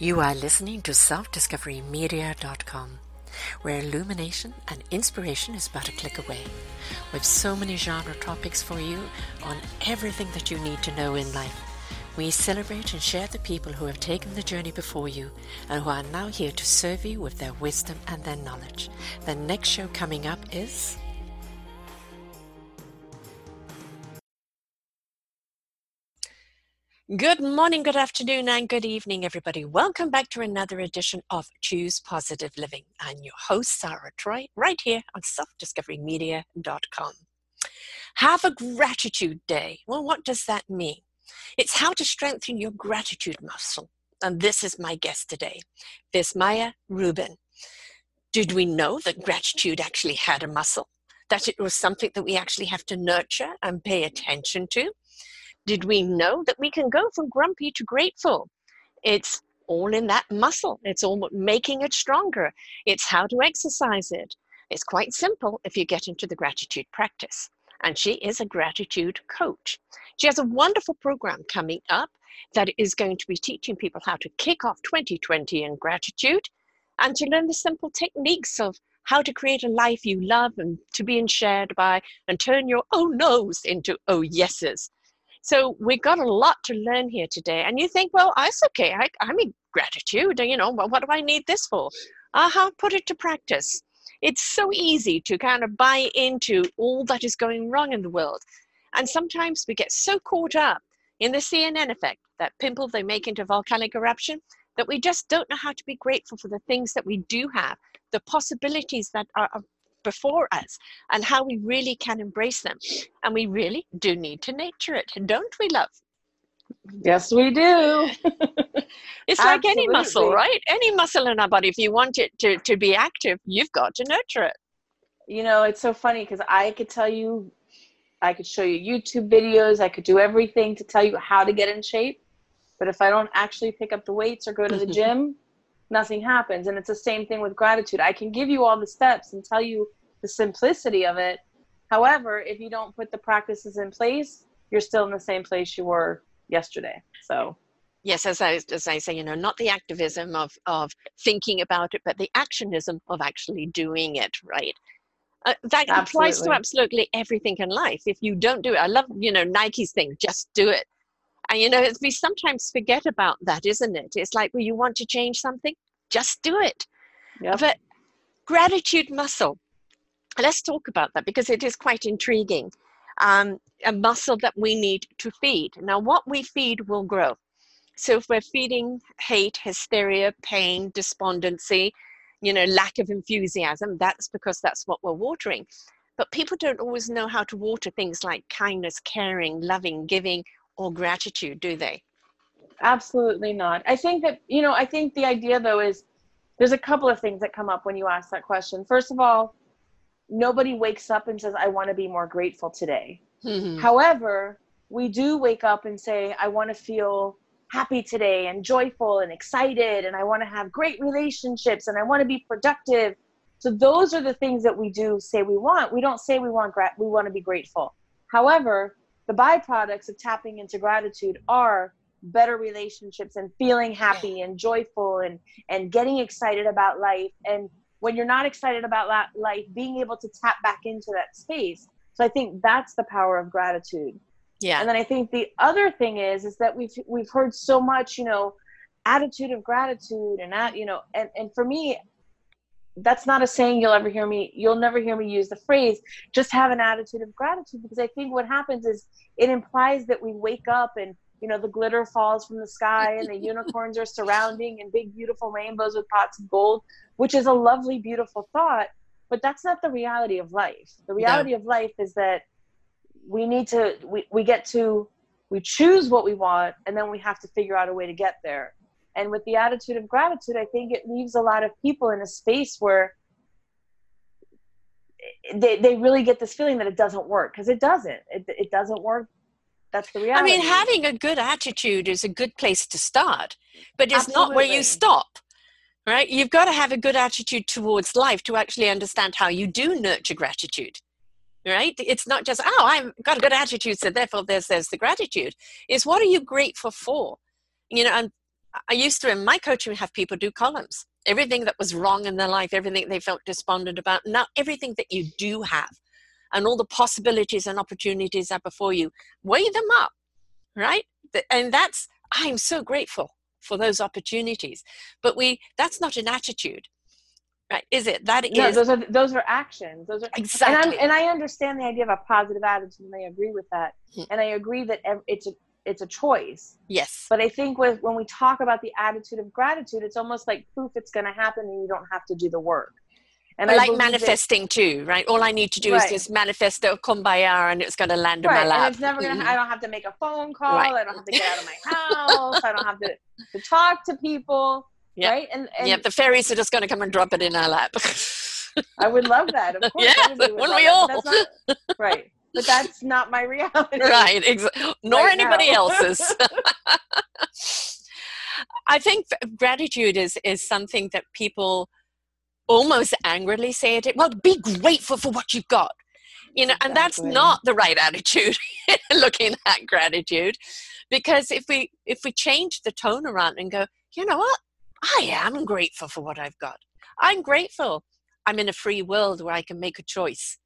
You are listening to selfdiscoverymedia.com, where illumination and inspiration is but a click away. With so many genre topics for you on everything that you need to know in life. We celebrate and share the people who have taken the journey before you and who are now here to serve you with their wisdom and their knowledge. The next show coming up is. Good morning, good afternoon, and good evening, everybody. Welcome back to another edition of Choose Positive Living. I'm your host, Sarah Troy, right here on selfdiscoverymedia.com. Have a gratitude day. Well, what does that mean? It's how to strengthen your gratitude muscle. And this is my guest today, Vismaya Rubin. Did we know that gratitude actually had a muscle? That it was something that we actually have to nurture and pay attention to? Did we know that we can go from grumpy to grateful? It's all in that muscle. It's all making it stronger. It's how to exercise it. It's quite simple if you get into the gratitude practice. And she is a gratitude coach. She has a wonderful program coming up that is going to be teaching people how to kick off 2020 in gratitude and to learn the simple techniques of how to create a life you love and to be shared by and turn your oh no's into oh yeses so we got a lot to learn here today. And you think, well, it's okay. I, I'm in gratitude. You know, well, what do I need this for? Uh huh. Put it to practice. It's so easy to kind of buy into all that is going wrong in the world. And sometimes we get so caught up in the CNN effect, that pimple they make into volcanic eruption, that we just don't know how to be grateful for the things that we do have, the possibilities that are before us and how we really can embrace them. And we really do need to nature it, don't we, love? Yes, we do. it's like any muscle, right? Any muscle in our body, if you want it to, to be active, you've got to nurture it. You know, it's so funny because I could tell you, I could show you YouTube videos, I could do everything to tell you how to get in shape. But if I don't actually pick up the weights or go to the gym, nothing happens. And it's the same thing with gratitude. I can give you all the steps and tell you the simplicity of it. However, if you don't put the practices in place, you're still in the same place you were yesterday. So yes as I, as I say you know not the activism of of thinking about it but the actionism of actually doing it right uh, that absolutely. applies to absolutely everything in life if you don't do it i love you know nike's thing just do it and you know we sometimes forget about that isn't it it's like well you want to change something just do it yep. but gratitude muscle let's talk about that because it is quite intriguing. Um, a muscle that we need to feed. Now, what we feed will grow. So, if we're feeding hate, hysteria, pain, despondency, you know, lack of enthusiasm, that's because that's what we're watering. But people don't always know how to water things like kindness, caring, loving, giving, or gratitude, do they? Absolutely not. I think that, you know, I think the idea though is there's a couple of things that come up when you ask that question. First of all, nobody wakes up and says, I want to be more grateful today. Mm-hmm. However, we do wake up and say, I want to feel happy today and joyful and excited and I want to have great relationships and I want to be productive. So those are the things that we do say we want. We don't say we want gra- we want to be grateful. However, the byproducts of tapping into gratitude are better relationships and feeling happy and joyful and and getting excited about life and when you're not excited about that life, being able to tap back into that space. So I think that's the power of gratitude. Yeah. And then I think the other thing is is that we've we've heard so much, you know, attitude of gratitude and that, you know, and, and for me, that's not a saying you'll ever hear me you'll never hear me use the phrase just have an attitude of gratitude because i think what happens is it implies that we wake up and you know the glitter falls from the sky and the unicorns are surrounding and big beautiful rainbows with pots of gold which is a lovely, beautiful thought, but that's not the reality of life. The reality no. of life is that we need to, we, we get to, we choose what we want, and then we have to figure out a way to get there. And with the attitude of gratitude, I think it leaves a lot of people in a space where they, they really get this feeling that it doesn't work because it doesn't. It, it doesn't work that's the reality. I mean, having a good attitude is a good place to start, but it's Absolutely. not where you stop right? You've got to have a good attitude towards life to actually understand how you do nurture gratitude, right? It's not just, oh, I've got a good attitude, so therefore there's, there's the gratitude. Is what are you grateful for? You know, and I used to in my coaching have people do columns. Everything that was wrong in their life, everything they felt despondent about, now everything that you do have, and all the possibilities and opportunities are before you, weigh them up, right? And that's I'm so grateful for those opportunities. But we that's not an attitude. Right? Is it? That is no, those are those are actions. Those are exactly. And, and, i understand the idea of a positive attitude, and I agree with that. Hmm. And I agree that it's a it's a choice. Yes. But I think with when we talk about the attitude of gratitude, it's almost like proof it's going to happen, and you don't have to do the work. And I like manifesting that, too, right? All I need to do right. is just manifest the kumbaya and it's going to land right. in my lap. And it's never going to, mm-hmm. I don't have to make a phone call. Right. I don't have to get out of my house. I don't have to, to talk to people. Yep. Right. And, and yep. The fairies are just going to come and drop it in our lap. I would love that. Of course. Yeah. Wouldn't we all? Not, right. But that's not my reality. Right. Exa- nor right anybody now. else's. I think gratitude is, is something that people almost angrily say it. Well be grateful for what you've got. You know exactly. and that's not the right attitude looking at gratitude because if we if we change the tone around and go you know what? I am grateful for what i've got. I'm grateful. I'm in a free world where i can make a choice.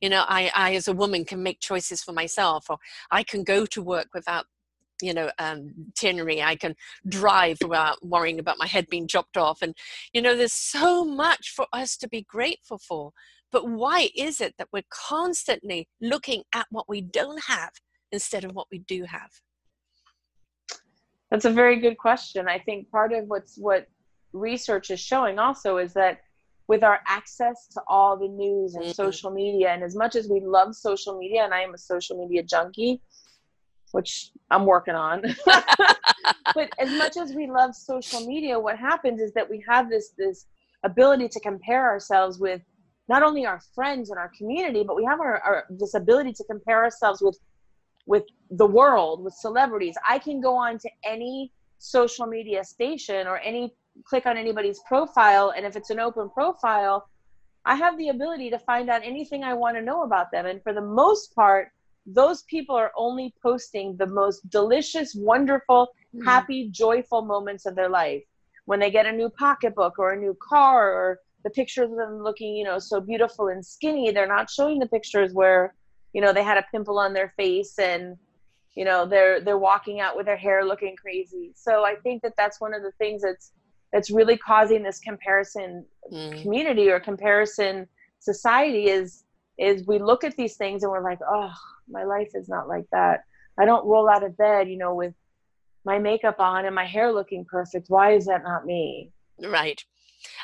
You know i i as a woman can make choices for myself or i can go to work without you know um, itinerary i can drive without worrying about my head being chopped off. And you know there's so much for us to be grateful for. But why is it that we're constantly looking at what we don't have instead of what we do have? That's a very good question. I think part of what's what research is showing also is that with our access to all the news and mm-hmm. social media and as much as we love social media and i am a social media junkie which I'm working on. but as much as we love social media, what happens is that we have this this ability to compare ourselves with not only our friends and our community, but we have our, our this ability to compare ourselves with with the world, with celebrities. I can go on to any social media station or any click on anybody's profile, and if it's an open profile, I have the ability to find out anything I want to know about them. And for the most part, those people are only posting the most delicious, wonderful, mm-hmm. happy, joyful moments of their life. When they get a new pocketbook or a new car or the pictures of them looking, you know, so beautiful and skinny, they're not showing the pictures where, you know, they had a pimple on their face and, you know, they're they're walking out with their hair looking crazy. So I think that that's one of the things that's that's really causing this comparison mm. community or comparison society is is we look at these things and we're like, oh, my life is not like that. I don't roll out of bed, you know, with my makeup on and my hair looking perfect. Why is that not me? Right.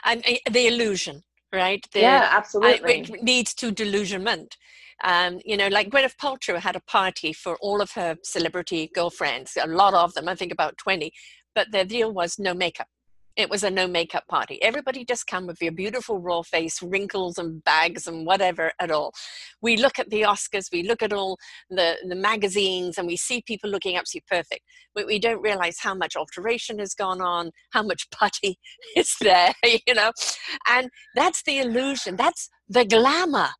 And uh, the illusion, right? The, yeah, absolutely. Uh, it leads to delusionment. Um, you know, like Gwyneth Paltrow had a party for all of her celebrity girlfriends, a lot of them, I think about 20, but their deal was no makeup. It was a no makeup party. Everybody just come with your beautiful raw face, wrinkles and bags and whatever at all. We look at the Oscars, we look at all the, the magazines, and we see people looking absolutely perfect. But we don't realize how much alteration has gone on, how much putty is there, you know. And that's the illusion, that's the glamour.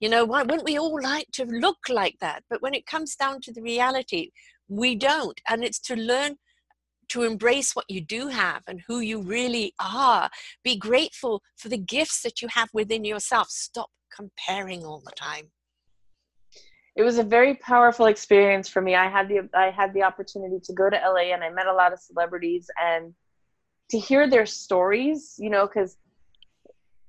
You know, why wouldn't we all like to look like that? But when it comes down to the reality, we don't. And it's to learn to embrace what you do have and who you really are. Be grateful for the gifts that you have within yourself. Stop comparing all the time. It was a very powerful experience for me. I had the I had the opportunity to go to LA and I met a lot of celebrities and to hear their stories, you know, because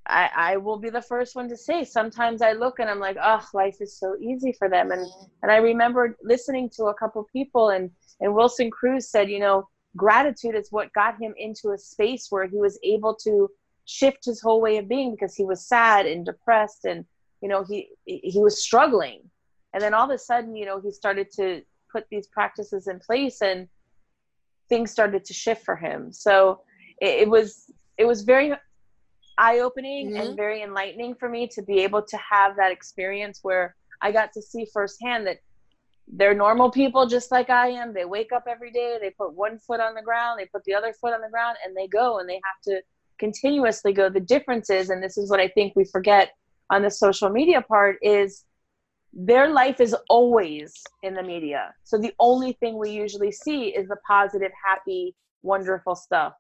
I, I will be the first one to say sometimes I look and I'm like, oh, life is so easy for them. And and I remember listening to a couple people and and Wilson Cruz said, you know, gratitude is what got him into a space where he was able to shift his whole way of being because he was sad and depressed and you know he he was struggling and then all of a sudden you know he started to put these practices in place and things started to shift for him so it, it was it was very eye-opening mm-hmm. and very enlightening for me to be able to have that experience where i got to see firsthand that they're normal people just like I am. They wake up every day, they put one foot on the ground, they put the other foot on the ground, and they go and they have to continuously go. The difference is, and this is what I think we forget on the social media part, is their life is always in the media. So the only thing we usually see is the positive, happy, wonderful stuff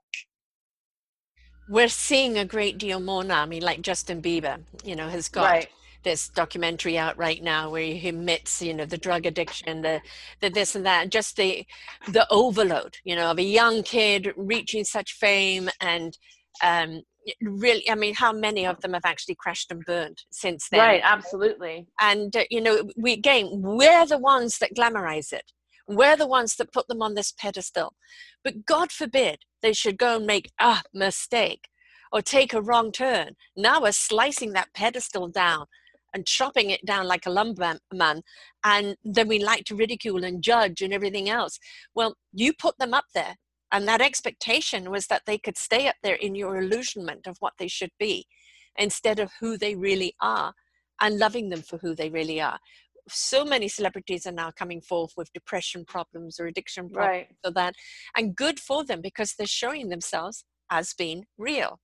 we're seeing a great deal more now. I mean, like Justin Bieber, you know, has got right. This documentary out right now where he admits, you know, the drug addiction, the, the this and that, and just the the overload, you know, of a young kid reaching such fame and um, really i mean how many of them have actually crashed and burned since then? Right absolutely. And uh, you know we again we're the ones that glamorize it. We're the ones that put them on this pedestal. But god forbid they should go and make a mistake or take a wrong turn. Now we're slicing that pedestal down and chopping it down like a lumberman and then we like to ridicule and judge and everything else well you put them up there and that expectation was that they could stay up there in your illusionment of what they should be instead of who they really are and loving them for who they really are. So many celebrities are now coming forth with depression problems or addiction problems right. or that. And good for them because they're showing themselves as being real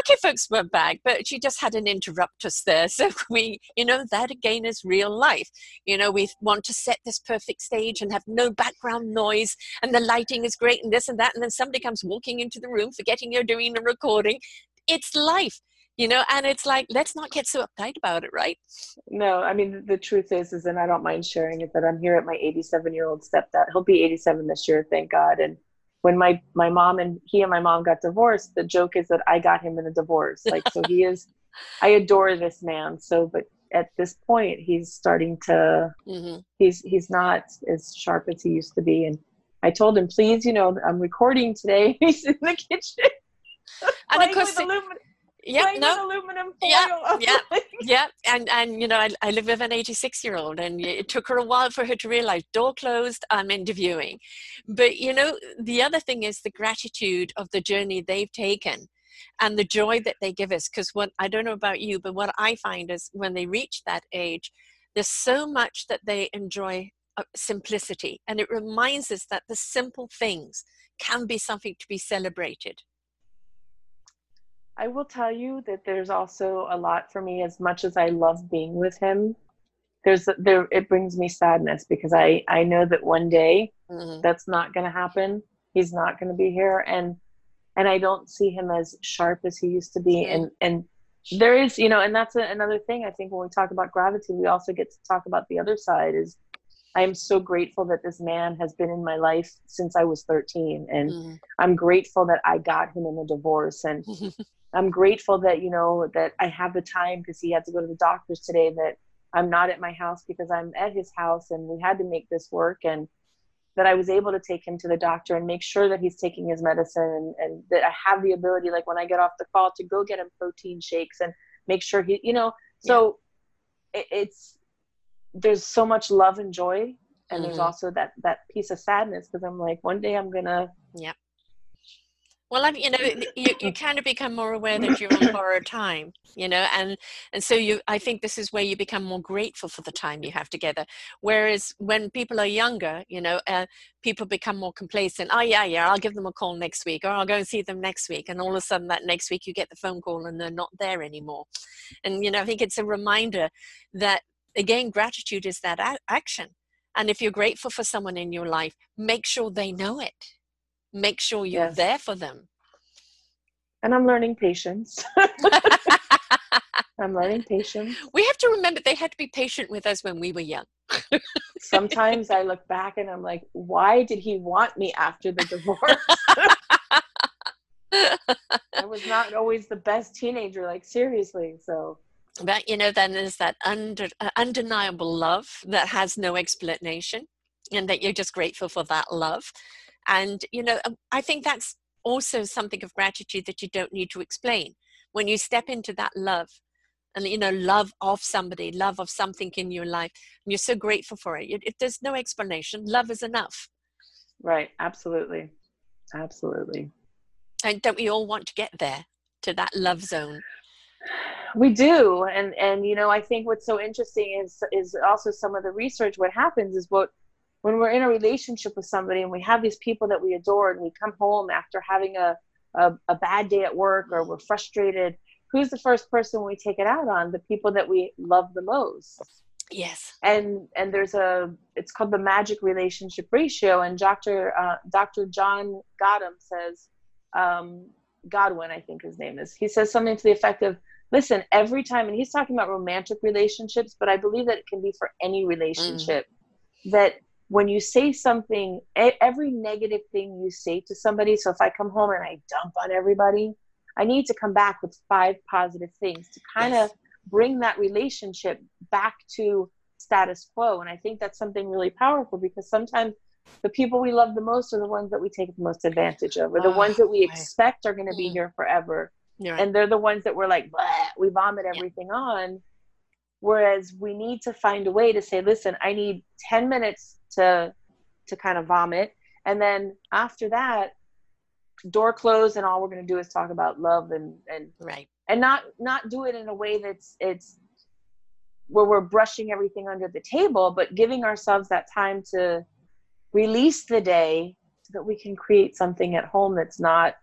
okay, folks, we're back, but she just had an interruptus there. So we, you know, that again is real life. You know, we want to set this perfect stage and have no background noise and the lighting is great and this and that. And then somebody comes walking into the room, forgetting you're doing a recording. It's life you know and it's like let's not get so uptight about it right no i mean the truth is is and i don't mind sharing it that i'm here at my 87 year old stepdad he'll be 87 this year thank god and when my my mom and he and my mom got divorced the joke is that i got him in a divorce. Like so he is i adore this man. So but at this point he's starting to mm-hmm. he's he's not as sharp as he used to be. And i told him please you know i'm recording today. He's in the kitchen. And of course yeah, no, aluminum foil. Yeah, yeah, yeah. And and you know, I, I live with an 86 year old, and it took her a while for her to realize door closed. I'm interviewing, but you know, the other thing is the gratitude of the journey they've taken, and the joy that they give us. Because what I don't know about you, but what I find is when they reach that age, there's so much that they enjoy uh, simplicity, and it reminds us that the simple things can be something to be celebrated. I will tell you that there's also a lot for me as much as I love being with him. There's there it brings me sadness because I I know that one day mm-hmm. that's not going to happen. He's not going to be here and and I don't see him as sharp as he used to be mm-hmm. and and there is you know and that's a, another thing I think when we talk about gravity, we also get to talk about the other side is I am so grateful that this man has been in my life since I was 13 and mm. I'm grateful that I got him in a divorce and I'm grateful that you know that I have the time because he had to go to the doctors today. That I'm not at my house because I'm at his house, and we had to make this work. And that I was able to take him to the doctor and make sure that he's taking his medicine, and, and that I have the ability, like when I get off the call, to go get him protein shakes and make sure he, you know. So yeah. it, it's there's so much love and joy, and mm-hmm. there's also that that piece of sadness because I'm like, one day I'm gonna yeah well, I, you know, you, you kind of become more aware that you're on borrowed time, you know, and and so you. I think this is where you become more grateful for the time you have together. Whereas when people are younger, you know, uh, people become more complacent. Oh yeah, yeah, I'll give them a call next week, or I'll go and see them next week, and all of a sudden that next week you get the phone call and they're not there anymore. And you know, I think it's a reminder that again, gratitude is that a- action. And if you're grateful for someone in your life, make sure they know it make sure you're yes. there for them. And i'm learning patience. I'm learning patience. We have to remember they had to be patient with us when we were young. Sometimes i look back and i'm like why did he want me after the divorce? I was not always the best teenager like seriously so. But you know then there's that under, uh, undeniable love that has no explanation and that you're just grateful for that love and, you know, um, I think that's also something of gratitude that you don't need to explain. When you step into that love, and you know love of somebody love of something in your life and you're so grateful for it. it, there's no explanation. Love is enough. Right. Absolutely. Absolutely. And don't we all want to get there to that love zone? We do. And and you know i think what's so interesting is is also some of the research what happens is what when we're in a relationship with somebody and we have these people that we adore and we come home after having a, a, a bad day at work or we're frustrated, who's the first person we take it out on? The people that we love the most. Yes. And and there's a it's called the magic relationship ratio, and Dr. Uh, Dr. John Gottman says um, Godwin, I think his name is. He says something to the effect of, "Listen, every time," and he's talking about romantic relationships, but I believe that it can be for any relationship. Mm. That when you say something, every negative thing you say to somebody. So if I come home and I dump on everybody, I need to come back with five positive things to kind of yes. bring that relationship back to status quo. And I think that's something really powerful because sometimes the people we love the most are the ones that we take the most advantage of, or the oh, ones that we expect are going to be mm. here forever. Right. And they're the ones that we're like, we vomit everything yeah. on. Whereas we need to find a way to say, listen, I need 10 minutes to to kind of vomit. And then after that, door closed and all we're going to do is talk about love and and right and not not do it in a way that's it's where we're brushing everything under the table but giving ourselves that time to release the day so that we can create something at home that's not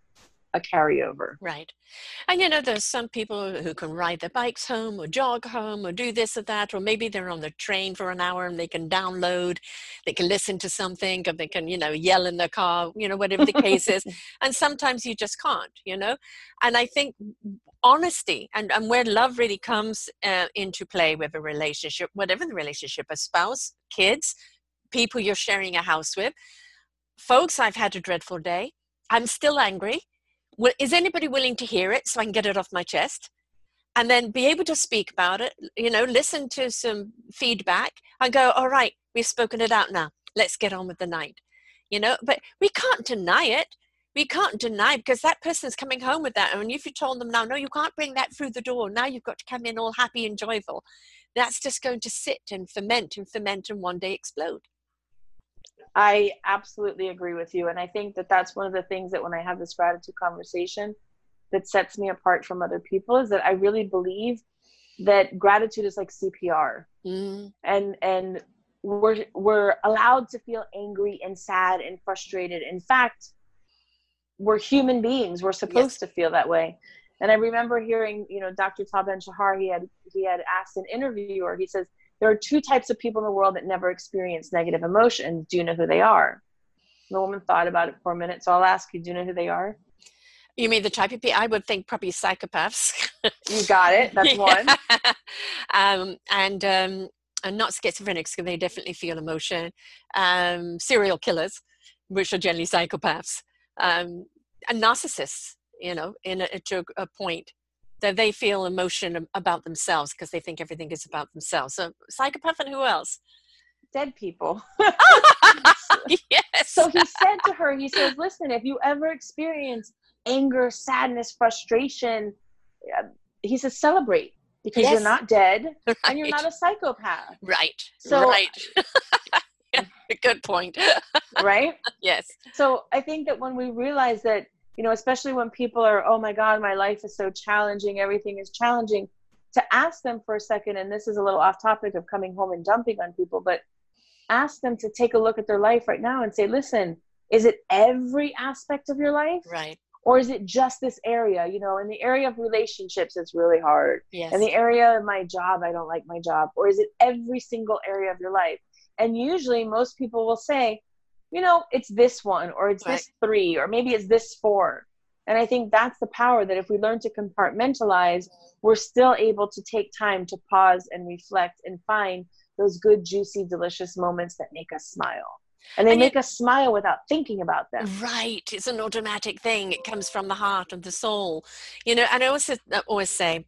a carryover. Right. And you know, there's some people who can ride their bikes home or jog home or do this or that, or maybe they're on the train for an hour and they can download, they can listen to something, or they can, you know, yell in the car, you know, whatever the case is. And sometimes you just can't, you know. And I think honesty and, and where love really comes uh, into play with a relationship, whatever the relationship, a spouse, kids, people you're sharing a house with. Folks, I've had a dreadful day. I'm still angry is anybody willing to hear it so I can get it off my chest? And then be able to speak about it, you know, listen to some feedback and go, all right, we've spoken it out now. Let's get on with the night. You know, but we can't deny it. We can't deny because that person's coming home with that. And if you told them now, no, you can't bring that through the door. Now you've got to come in all happy and joyful. That's just going to sit and ferment and ferment and one day explode. I absolutely agree with you. And I think that that's one of the things that when I have this gratitude conversation that sets me apart from other people is that I really believe that gratitude is like CPR. Mm. And, and, we're we're allowed to feel angry and sad and frustrated. In fact, we're human beings. We're supposed yes. to feel that way. And I remember hearing, you know, Dr. Tal Ben Shahar, he had he had asked an interviewer, he says, there are two types of people in the world that never experience negative emotions. Do you know who they are? The woman thought about it for a minute, so I'll ask you, do you know who they are? You mean the type of people? I would think probably psychopaths. you got it. That's one. um, and um, and not schizophrenics, because they definitely feel emotion. Um, serial killers, which are generally psychopaths, um, and narcissists. You know, in a, to a point that they feel emotion about themselves because they think everything is about themselves. So psychopath and who else? Dead people. yes. So he said to her, he says, listen, if you ever experience anger, sadness, frustration, uh, he says, celebrate because yes. you're not dead right. and you're not a psychopath. Right. So, right. yeah, good point. right? Yes. So I think that when we realize that you know, especially when people are, oh my God, my life is so challenging, everything is challenging, to ask them for a second, and this is a little off topic of coming home and dumping on people, but ask them to take a look at their life right now and say, listen, is it every aspect of your life? Right. Or is it just this area? You know, in the area of relationships, it's really hard. Yes. In the area of my job, I don't like my job. Or is it every single area of your life? And usually, most people will say, you know, it's this one or it's right. this three or maybe it's this four. And I think that's the power that if we learn to compartmentalize, we're still able to take time to pause and reflect and find those good, juicy, delicious moments that make us smile. And they and make it, us smile without thinking about them. Right. It's an automatic thing. It comes from the heart and the soul. You know, and I always, always say,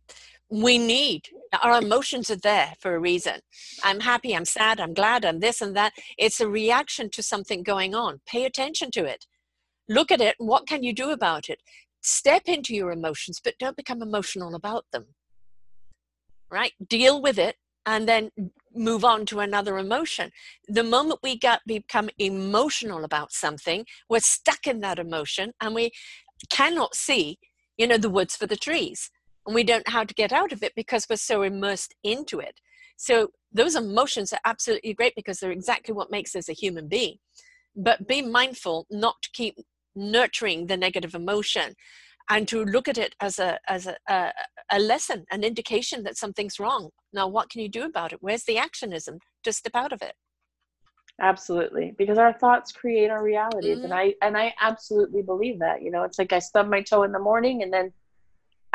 we need our emotions are there for a reason. I'm happy i'm sad i'm glad i'm this and that. It's a reaction to something going on. Pay attention to it. Look at it what can you do about it? Step into your emotions but don't become emotional about them. Right? Deal with it and then move on to another emotion. The moment we get become emotional about something we're stuck in that emotion and we cannot see you know the woods for the trees and we don't know how to get out of it because we're so immersed into it. So those emotions are absolutely great because they're exactly what makes us a human being. But be mindful not to keep nurturing the negative emotion and to look at it as a as a, a, a lesson an indication that something's wrong now what can you do about it where's the actionism to step out of it absolutely because our thoughts create our realities mm-hmm. and i and i absolutely believe that you know it's like i stub my toe in the morning and then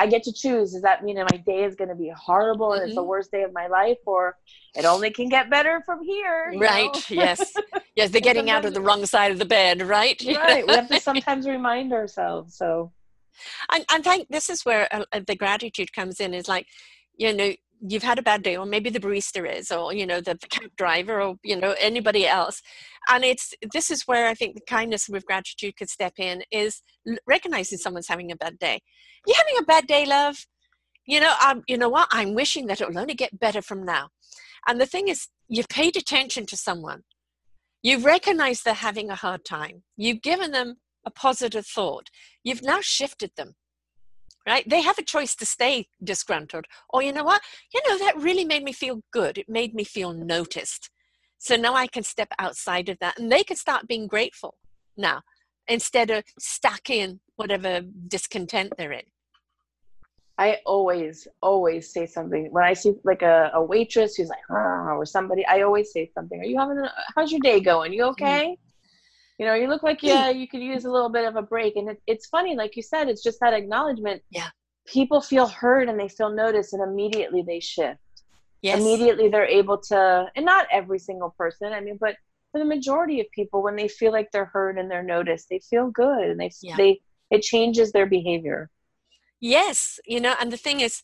I get to choose. Does that mean that my day is going to be horrible and mm-hmm. it's the mm-hmm. worst day of my life, or it only can get better from here? Right. yes. Yes. They're getting out of the wrong side of the bed, right? Right. we have to sometimes remind ourselves. So, and I think this is where uh, the gratitude comes in. Is like, you know, you've had a bad day or maybe the barista is or you know the, cab driver or you know anybody else. And it's this is where i think the kindness with gratitude could step in is recognizing someone's having a bad day. You're having a bad day love? You know um, you know what? I'm wishing that it will only get better from now. And the thing is you've paid attention to someone. You've recognized they're having a hard time. You've given them a positive thought. You've now shifted them right? They have a choice to stay disgruntled. Or, you know what? You know, that really made me feel good. It made me feel noticed. So now I can step outside of that and they can start being grateful now instead of stuck in whatever discontent they're in. I always, always say something when I see like a, a waitress who's like, oh, or somebody, I always say something. Are you having a, how's your day going? You mm-hmm. okay? Mm-hmm you know you look like yeah you could use a little bit of a break and it, it's funny like you said it's just that acknowledgement. Yeah. People feel heard and they feel noticed and immediately they shift. Yes. immediately they're able to and not every single person i mean but for the majority of people when they feel like they're heard and they're noticed they feel good and they yeah. they it changes their behavior. Yes you know and the thing is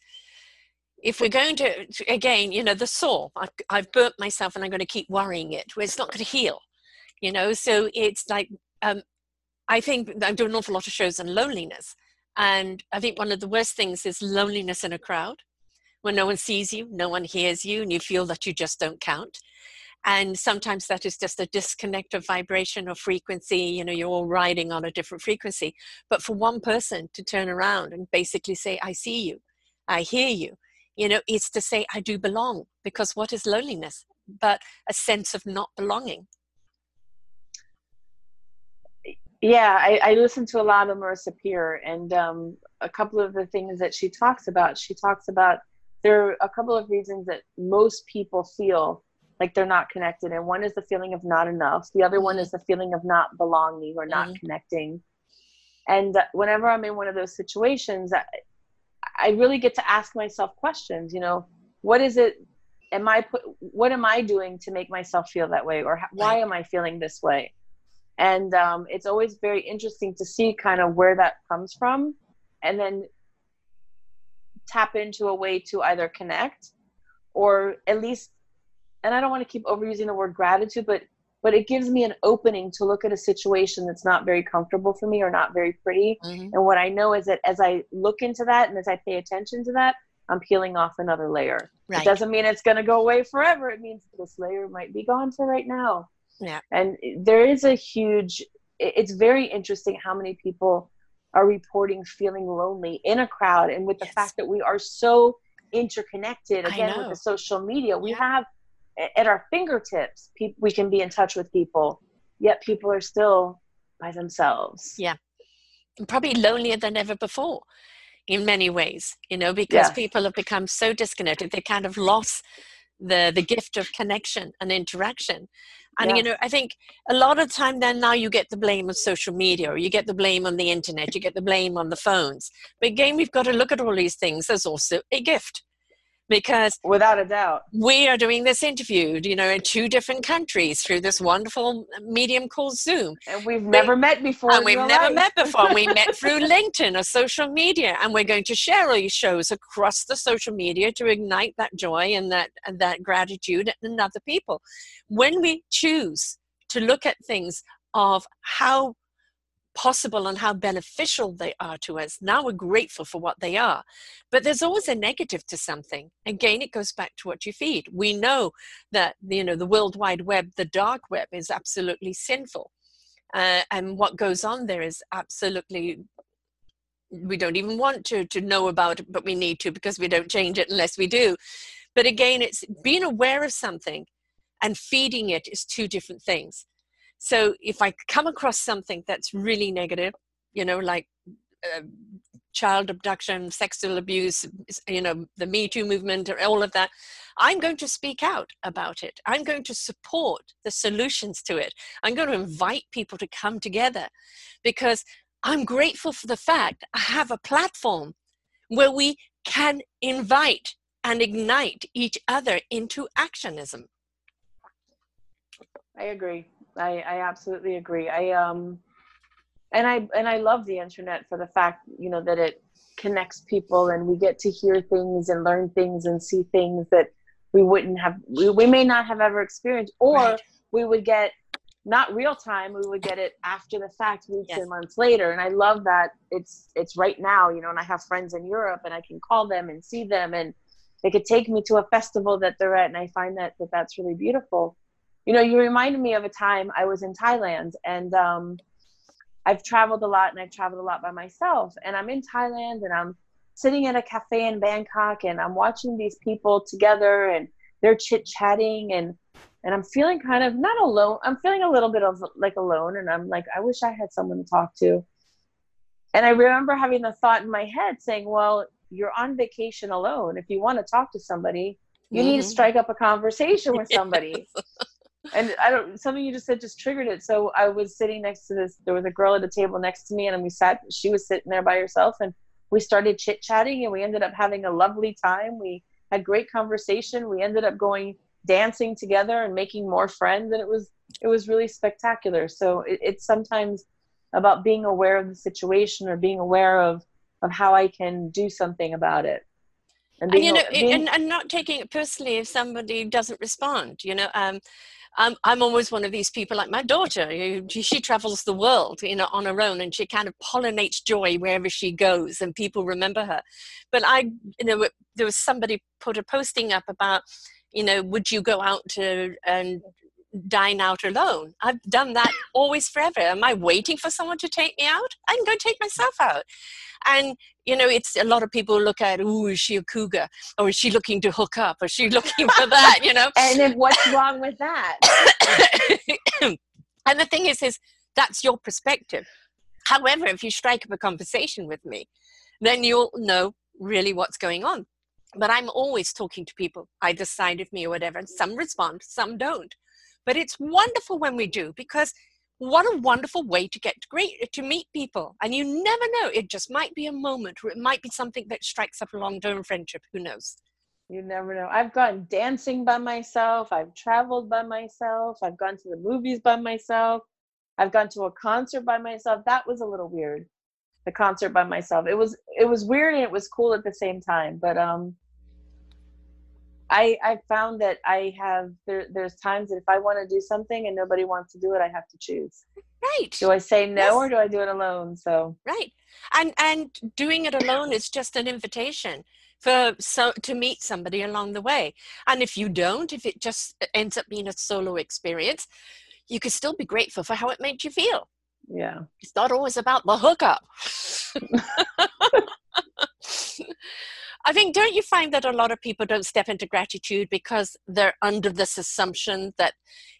if we're going to again you know the sore I've, I've burnt myself and i'm going to keep worrying it where it's not going to heal you know so it's like um, i think i do an awful lot of shows on loneliness and i think one of the worst things is loneliness in a crowd. When no one sees you no one hears you and you feel that you just don't count. And sometimes that is just a disconnect of vibration or frequency you know you're all riding on a different frequency. But for one person to turn around and basically say i see you i hear you you know it's to say i do belong because what is loneliness? But a sense of not belonging yeah, I, I listen to a lot of Marissa Peer, and um, a couple of the things that she talks about. She talks about there are a couple of reasons that most people feel like they're not connected, and one is the feeling of not enough. The other one is the feeling of not belonging or not mm-hmm. connecting. And whenever I'm in one of those situations, I, I really get to ask myself questions. You know, what is it? Am I put? What am I doing to make myself feel that way, or why am I feeling this way? And um, it's always very interesting to see kind of where that comes from and then tap into a way to either connect or at least and i don't want to keep overusing the word gratitude but but it gives me an opening to look at a situation that's not very comfortable for me or not very pretty mm-hmm. and what i know is that as i look into that and as i pay attention to that i'm peeling off another layer right. it doesn't mean it's going to go away forever it means this layer might be gone for right now yeah. And there is a huge, it's very interesting how many people are reporting feeling lonely in a crowd. And with the yes. fact that we are so interconnected, again, with the social media, we yeah. have at our fingertips, we can be in touch with people, yet people are still by themselves. Yeah. And probably lonelier than ever before in many ways, you know, because yes. people have become so disconnected. They kind of lost the the gift of connection and interaction and yeah. you know i think a lot of time then now you get the blame of social media or you get the blame on the internet you get the blame on the phones but again we've got to look at all these things as also a gift because without a doubt. we are doing this interview you know in two different countries through this wonderful medium called zoom. And we've never met before and we've never life. met before. We met through linkedin or social media and we're going to share these shows across the social media to ignite that joy and that and that gratitude in other people. When we choose to look at things of how possible and how beneficial they are to us. Now we're grateful for what they are. But there's always a negative to something. Again, it goes back to what you feed. We know that, you know, the World Wide Web, the dark web is absolutely sinful. Uh, and what goes on there is absolutely we don't even want to to know about it but we need to because we don't change it unless we do but again it's being aware of something and feeding it is two different things so if I come across something that's really negative, you know, like uh, child abduction, sexual abuse, you know, the Me Too movement, or all of that. I'm going to speak out about it. I'm going to support the solutions to it. I'm going to invite people to come together because I'm grateful for the fact I have a platform where we can invite and ignite each other into actionism. I agree. I, I absolutely agree. I um and I and I love the internet for the fact, you know, that it connects people and we get to hear things and learn things and see things that we wouldn't have we, we may not have ever experienced or right. we would get not real time we would get it after the fact weeks yes. and months later and i love that it's it's right now you know and i have friends in europe and i can call them and see them and they could take me to a festival that they're at and i find that, that that's really beautiful you know you reminded me of a time i was in thailand and um, i've traveled a lot and i've traveled a lot by myself and i'm in thailand and i'm sitting at a cafe in bangkok and i'm watching these people together and they're chit chatting and and I'm feeling kind of not alone. I'm feeling a little bit of like alone, and I'm like, I wish I had someone to talk to. And I remember having the thought in my head saying, Well, you're on vacation alone. If you want to talk to somebody, you mm-hmm. need to mm-hmm. strike up a conversation with somebody. And I don't something you just said just triggered it. So I was sitting next to this. There was a girl at a table next to me, and we sat. She was sitting there by herself, and we started chit chatting, and we ended up having a lovely time. We had great conversation. We ended up going dancing together and making more friends and it was it was really spectacular so it, it's sometimes about being aware of the situation or being aware of of how i can do something about it and, and you know being, and, and not taking it personally if somebody doesn't respond you know um I'm, I'm always one of these people like my daughter she travels the world you know on her own and she kind of pollinates joy wherever she goes and people remember her. But i you know there was somebody put a posting up about you know, would you go out to and dine out alone? I've done that always forever. Am I waiting for someone to take me out? I can go take myself out. And you know, it's a lot of people look at, oh, is she a cougar? Or is she looking to hook up? Or is she looking for that? You know? and then what's wrong with that? and the thing is, is that's your perspective. However, if you strike up a conversation with me, then you'll know really what's going on but I'm always talking to people, either side of me or whatever, and some respond, some don't. But it's wonderful when we do because what a wonderful way to get great to meet people. And you never know. It just might be a moment or it might be something that strikes up a long-term friendship. Who knows? You never know. I've gone dancing by myself. I've traveled by myself. I've gone to the movies by myself. I've gone to a concert by myself. That was a little weird. The concert by myself. It was it was weird and it was cool at the same time. But um I I found that I have there there's times that if I want to do something and nobody wants to do it, I have to choose. Right. Do I say no yes. or do I do it alone? So Right. And and doing it alone is just an invitation for so to meet somebody along the way. And if you don't, if it just uh, ends up being a solo experience, you can still be grateful for how it made you feel. Yeah. It's not always about the hookup. I think, don't you find that a lot of people don't step into gratitude because they're under this assumption that,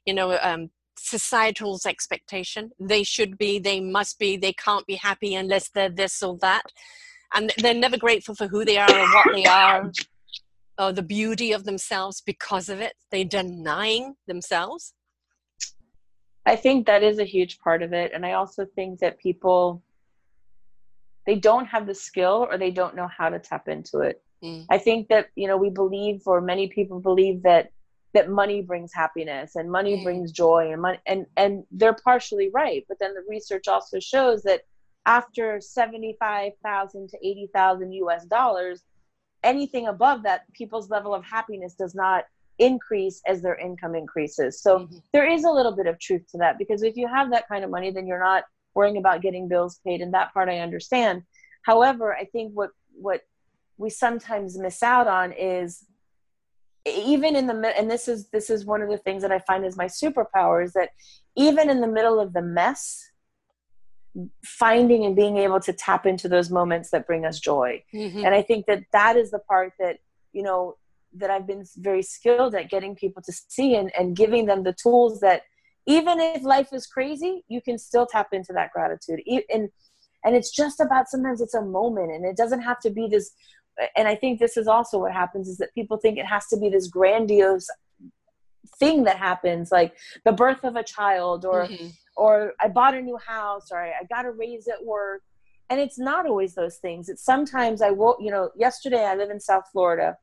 you know, um, societal's expectation they should be, they must be, they can't be happy unless they're this or that. And they're never grateful for who they are or what they are or the beauty of themselves because of it. They're denying themselves. I think that is a huge part of it. And I also think that people they don't have the skill or they don't know how to tap into it. Mm. I think that you know we believe, or many people believe that that money brings happiness and money mm. brings joy and money and and they're partially right. But then the research also shows that after seventy five thousand to eighty thousand U.S. dollars, anything above that, people's level of happiness does not increase as their income increases. So mm-hmm. there is a little bit of truth to that because if you have that kind of money, then you're not worrying about getting bills paid and that part i understand however i think what what we sometimes miss out on is even in the and this is this is one of the things that i find is my superpower is that even in the middle of the mess finding and being able to tap into those moments that bring us joy mm-hmm. and i think that that is the part that you know that i've been very skilled at getting people to see and, and giving them the tools that even if life is crazy, you can still tap into that gratitude. And and it's just about sometimes it's a moment and it doesn't have to be this and i think this is also what happens is that people think it has to be this grandiose thing that happens like the birth of a child or mm-hmm. or i bought a new house or i, I got a raise at work and it's not always those things it's sometimes i will you know yesterday i live in south florida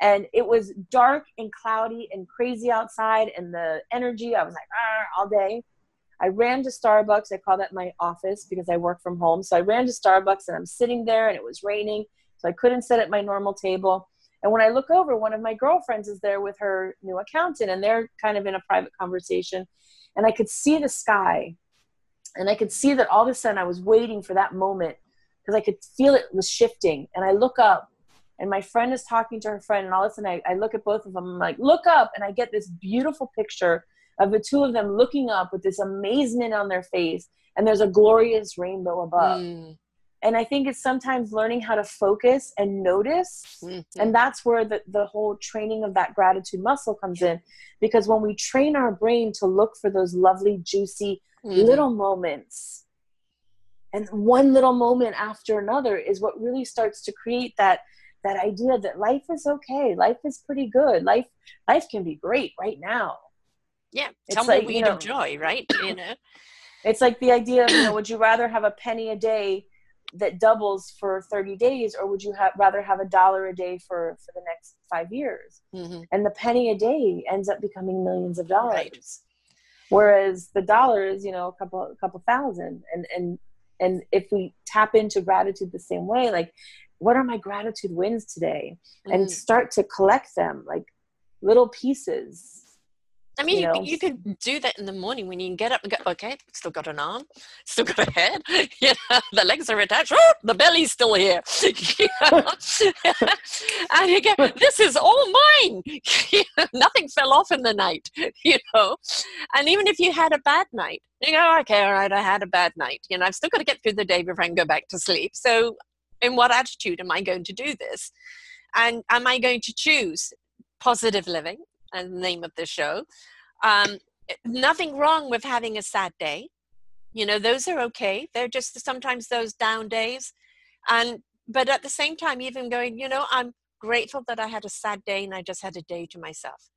and it was dark and cloudy and crazy outside and the energy i was like all day. I ran to starbucks. I call that my office because i work from home. So i ran to starbucks and i'm sitting there and it was raining so i couldn't sit at my normal table. And when i look over one of my girlfriends is there with her new accountant and they're kind of in a private conversation. And i could see the sky and i could see that all of a sudden i was waiting for that moment because i could feel it was shifting. And i look up and my friend is talking to her friend and all of a sudden I, I look at both of them i'm like look up and i get this beautiful picture of the two of them looking up with this amazement on their face and there's a glorious rainbow above mm. and i think it's sometimes learning how to focus and notice mm-hmm. and that's where the, the whole training of that gratitude muscle comes in because when we train our brain to look for those lovely juicy mm. little moments and one little moment after another is what really starts to create that that idea that life is okay life is pretty good life life can be great right now. Yeah tell me like, weed you know, of joy right? You know? It's like the idea of you know would you rather have a penny a day that doubles for 30 days or would you have rather have a dollar a day for for the next five years? Mm-hmm. and the penny a day ends up becoming millions of dollars. Right. whereas the dollar is you know a couple a couple thousand. And and and if we tap into gratitude the same way like what are my gratitude wins today mm. and start to collect them like little pieces I mean, you, you, you, can do that in the morning when you get up and go, okay, still got an arm, still got a head, you know, the legs are attached, oh, the belly's still here. and you go, this is all mine. Nothing fell off in the night, you know. And even if you had a bad night, you go, okay, all right, I had a bad night. You know, I've still got to get through the day before I can go back to sleep. So in what attitude am I going to do this? And am I going to choose positive living, and the name of the show? Um, nothing wrong with having a sad day. You know, those are okay. They're just sometimes those down days. And but at the same time, even going, you know, I'm grateful that I had a sad day and I just had a day to myself.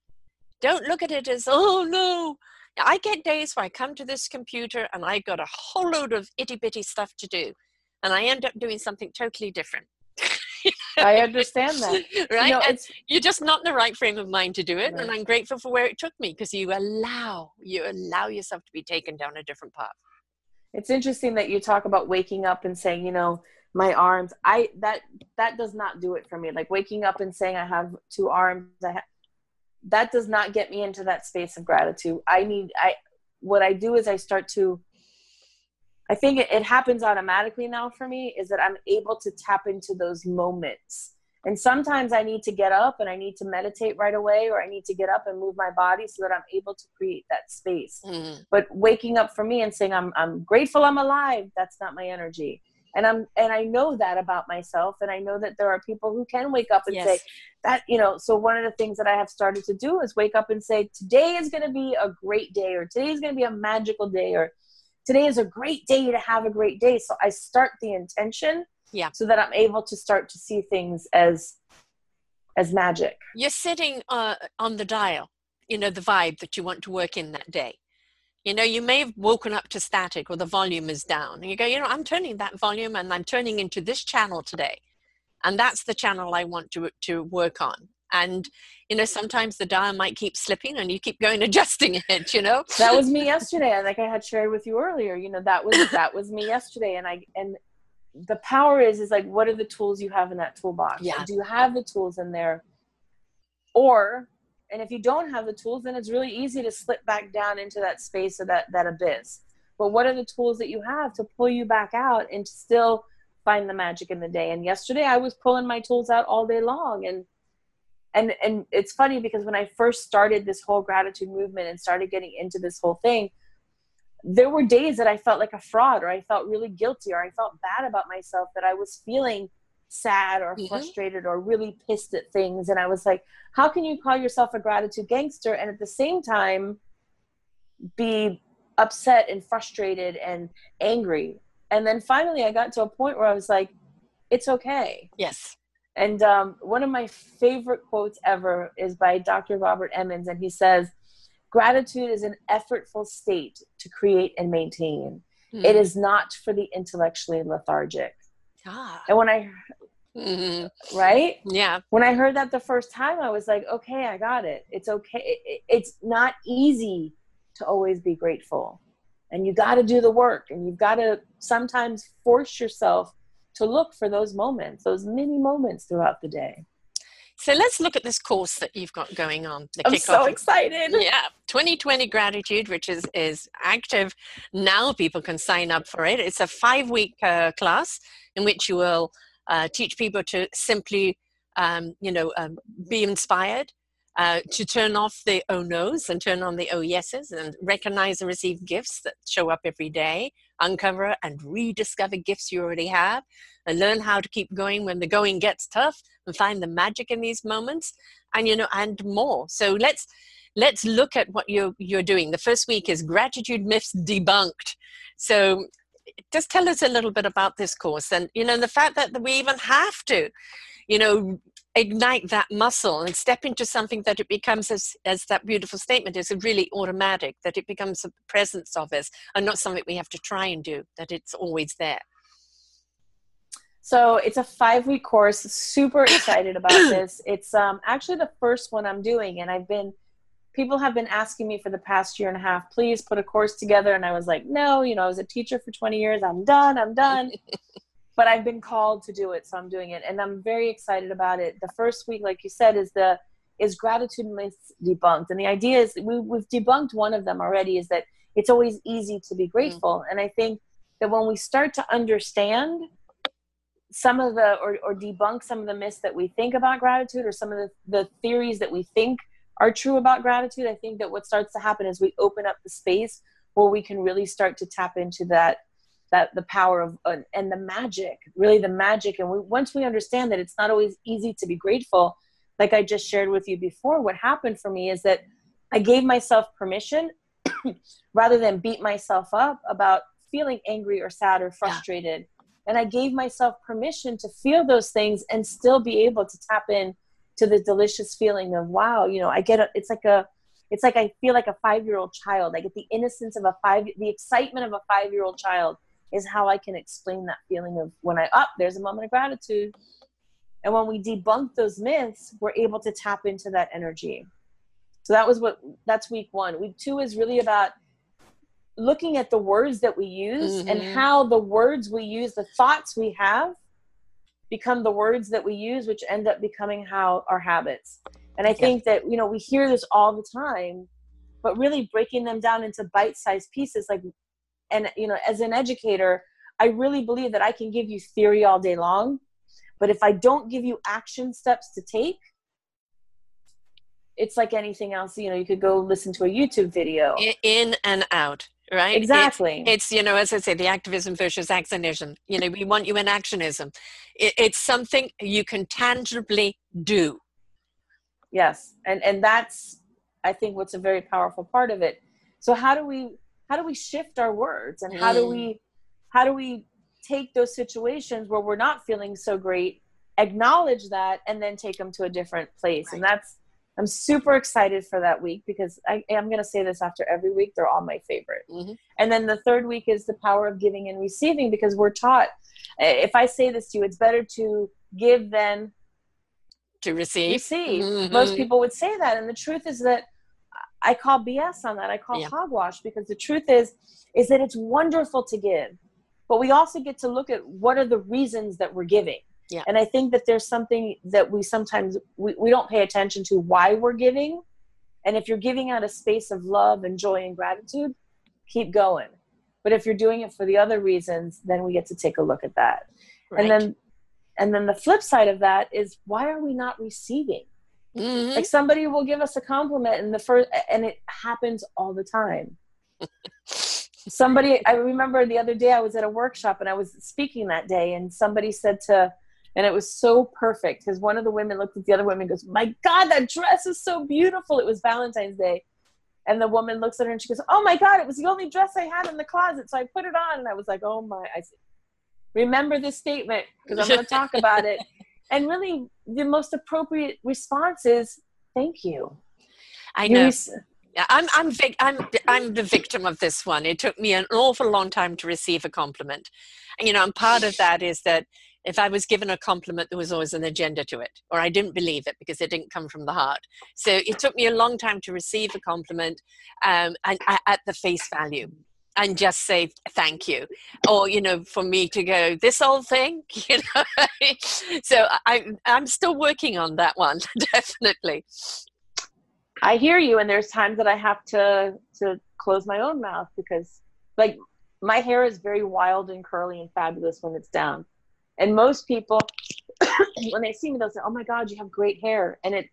Don't look at it as, oh no. I get days where I come to this computer and I got a whole load of itty bitty stuff to do and I end up doing something totally different. I understand that. right? You know, you're just not in the right frame of mind to do it. Right. And I'm grateful for where it took me because you allow, you allow yourself to be taken down a different path. It's interesting that you talk about waking up and saying, you know, my arms, I, that, that does not do it for me. Like waking up and saying I have two arms, I ha- that does not get me into that space of gratitude. I need, I, what I do is I start to I think it, it happens automatically now for me is that I'm able to tap into those moments. And sometimes I need to get up and I need to meditate right away, or I need to get up and move my body so that I'm able to create that space. Mm. But waking up for me and saying I'm I'm grateful I'm alive, that's not my energy. And I'm and I know that about myself, and I know that there are people who can wake up and yes. say that you know. So one of the things that I have started to do is wake up and say today is going to be a great day, or today is going to be a magical day, or today is a great day to have a great day. So I start the intention yeah. so that I'm able to start to see things as as magic. You're sitting uh, on the dial, you know, the vibe that you want to work in that day. You know, you may have woken up to static or the volume is down. And you go, you know, I'm turning that volume and I'm turning into this channel today. And that's the channel I want to, to work on and you know sometimes the dial might keep slipping and you keep going adjusting it you know? That was me yesterday like i had shared with you earlier you know that was that was me yesterday and i and the power is is like what are the tools you have in that toolbox? Yeah do you have the tools in there? Or and if you don't have the tools then it's really easy to slip back down into that space or that that abyss. But what are the tools that you have to pull you back out and to still find the magic in the day? And yesterday i was pulling my tools out all day long and and and it's funny because when i first started this whole gratitude movement and started getting into this whole thing there were days that i felt like a fraud or i felt really guilty or i felt bad about myself that i was feeling sad or mm-hmm. frustrated or really pissed at things. And i was like how can you call yourself a gratitude gangster and at the same time be upset and frustrated and angry? And then finally i got to a point where i was like it's okay. Yes and um, one of my favorite quotes ever is by dr robert emmons and he says gratitude is an effortful state to create and maintain mm. it is not for the intellectually lethargic ah. and when i Mm-hmm. Right? Yeah. When I heard that the first time, I was like, okay, I got it. It's okay. It's not easy to always be grateful. And you got to do the work and you've got to sometimes force yourself to look for those moments, those mini moments throughout the day. So let's look at this course that you've got going on. The I'm so excited. Yeah, 2020 Gratitude, which is is active now. People can sign up for it. It's a five week uh, class in which you will uh, teach people to simply, um, you know, um, be inspired, uh, to turn off the oh no's and turn on the oh yeses and recognize and receive gifts that show up every day, uncover and rediscover gifts you already have, and learn how to keep going when the going gets tough and find the magic in these moments and you know and more. So let's let's look at what you're you're doing. The first week is gratitude myths debunked. So just tell us a little bit about this course and you know the fact that we even have to you know ignite that muscle and step into something that it becomes as as that beautiful statement is really automatic that it becomes a presence of us and not something we have to try and do that it's always there so it's a five week course super excited about this it's um, actually the first one i'm doing and i've been people have been asking me for the past year and a half, please put a course together. And I was like, no, you know, I was a teacher for 20 years. I'm done. I'm done. but I've been called to do it. So I'm doing it. And I'm very excited about it. The first week, like you said, is the, is gratitude myths debunked. And the idea is we, we've debunked one of them already is that it's always easy to be grateful. Mm-hmm. And I think that when we start to understand some of the, or, or debunk some of the myths that we think about gratitude or some of the, the theories that we think are true about gratitude, I think that what starts to happen is we open up the space where we can really start to tap into that that the power of uh, and the magic, really the magic. And we, once we understand that it's not always easy to be grateful, like I just shared with you before, what happened for me is that I gave myself permission rather than beat myself up about feeling angry or sad or frustrated. Yeah. And I gave myself permission to feel those things and still be able to tap in to the delicious feeling of wow you know i get a, it's like a it's like i feel like a five year old child i get the innocence of a five the excitement of a five year old child is how i can explain that feeling of when i up oh, there's a moment of gratitude. And when we debunk those myths we're able to tap into that energy. So that was what that's week one. Week two is really about looking at the words that we use mm-hmm. and how the words we use the thoughts we have become the words that we use which end up becoming how our habits. And i think that you know we hear this all the time but really breaking them down into bite-sized pieces like and you know as an educator i really believe that i can give you theory all day long but if i don't give you action steps to take it's like anything else you know you could go listen to a youtube video. In and out right? Exactly. it's, it's, you know as i say the activism versus actionism. You know we want you in actionism. It, it's something you can tangibly do. Yes and and that's i think what's a very powerful part of it. So how do we how do we shift our words and how mm. do we how do we take those situations where we're not feeling so great acknowledge that and then take them to a different place right. and that's I'm super excited for that week because I, am going to say this after every week. They're all my favorite. Mm-hmm. And then the third week is the power of giving and receiving because we're taught. If I say this to you, it's better to give than to receive. Receive. Mm-hmm. Most people would say that, and the truth is that I call BS on that. I call yeah. hogwash because the truth is, is that it's wonderful to give, but we also get to look at what are the reasons that we're giving. Yeah. And I think that there's something that we sometimes we, we don't pay attention to why we're giving. And if you're giving out a space of love and joy and gratitude, keep going. But if you're doing it for the other reasons, then we get to take a look at that. Right. And then and then the flip side of that is why are we not receiving? Mm-hmm. Like somebody will give us a compliment and the first and it happens all the time. somebody I remember the other day I was at a workshop and I was speaking that day and somebody said to and it was so perfect because one of the women looked at the other woman and goes my god that dress is so beautiful it was valentine's day And the woman looks at her and she goes, "Oh my God, it was the only dress I had in the closet, so I put it on." And I was like, "Oh my!" I said, "Remember this statement because I'm going to talk about it." And really, the most appropriate response is, "Thank you." I know. Yeah, I'm I'm vic- I'm I'm the victim of this one. It took me an awful long time to receive a compliment, and you know, and part of that is that if I was given a compliment, there was always an agenda to it, or I didn't believe it because it didn't come from the heart. So it took me a long time to receive a compliment, um, and at the face value, and just say thank you, or you know, for me to go this old thing, you know. so I'm I'm still working on that one, definitely. I hear you, and there's times that I have to to close my own mouth because, like, my hair is very wild and curly and fabulous when it's down, and most people, when they see me, they'll say, "Oh my God, you have great hair," and it,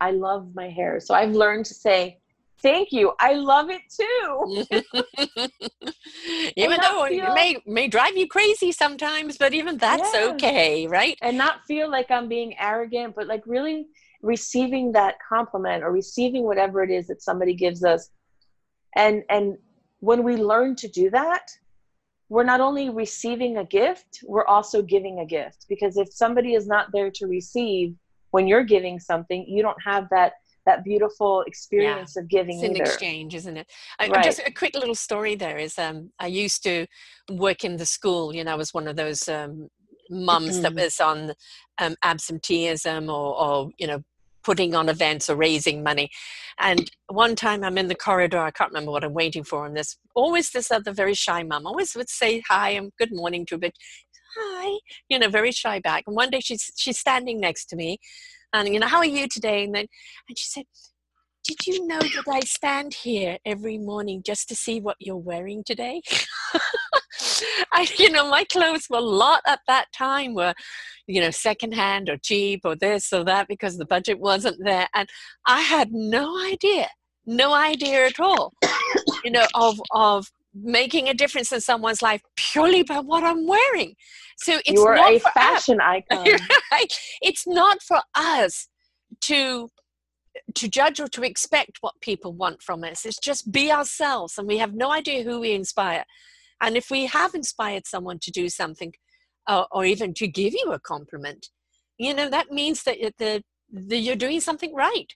I love my hair, so I've learned to say, "Thank you, I love it too." even though feel, it may may drive you crazy sometimes, but even that's yeah. okay, right? And not feel like I'm being arrogant, but like really receiving that compliment or receiving whatever it is that somebody gives us and and when we learn to do that we're not only receiving a gift we're also giving a gift because if somebody is not there to receive when you're giving something you don't have that that beautiful experience yeah. of giving it's an either. exchange isn't it I, right. just a quick little story there is um i used to work in the school you know i was one of those um mums that was on um, absenteeism or, or you know putting on events or raising money. And one time I'm in the corridor, I can't remember what I'm waiting for, and there's always this other very shy mum, always would say hi and good morning to a bit, hi, you know, very shy back. And one day she's she's standing next to me, and you know, how are you today? And then and she said, did you know that I stand here every morning just to see what you're wearing today? I, you know, my clothes were a lot at that time were, you know, secondhand or cheap or this or that because the budget wasn't there. And I had no idea, no idea at all, you know, of, of making a difference in someone's life purely by what I'm wearing. So it's you are not a fashion us. icon. Right? It's not for us to to judge or to expect what people want from us. It's just be ourselves, and we have no idea who we inspire. And if we have inspired someone to do something, uh, or even to give you a compliment, you know that means that, the, the, you're doing something right.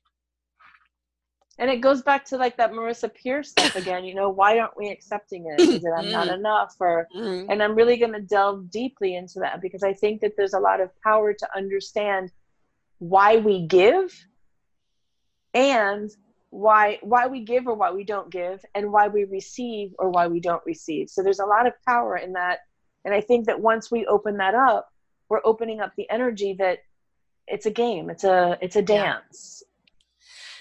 And it goes back to like that Marisa Peer's stuff again. You know, why aren't we accepting it? Is it I'm not mm-hmm. enough? Or mm-hmm. and I'm really going to delve deeply into that because I think that there's a lot of power to understand why we give and why why we give or why we don't give and why we receive or why we don't receive so there's a lot of power in that and i think that once we open that up we're opening up the energy that it's a game it's a it's a dance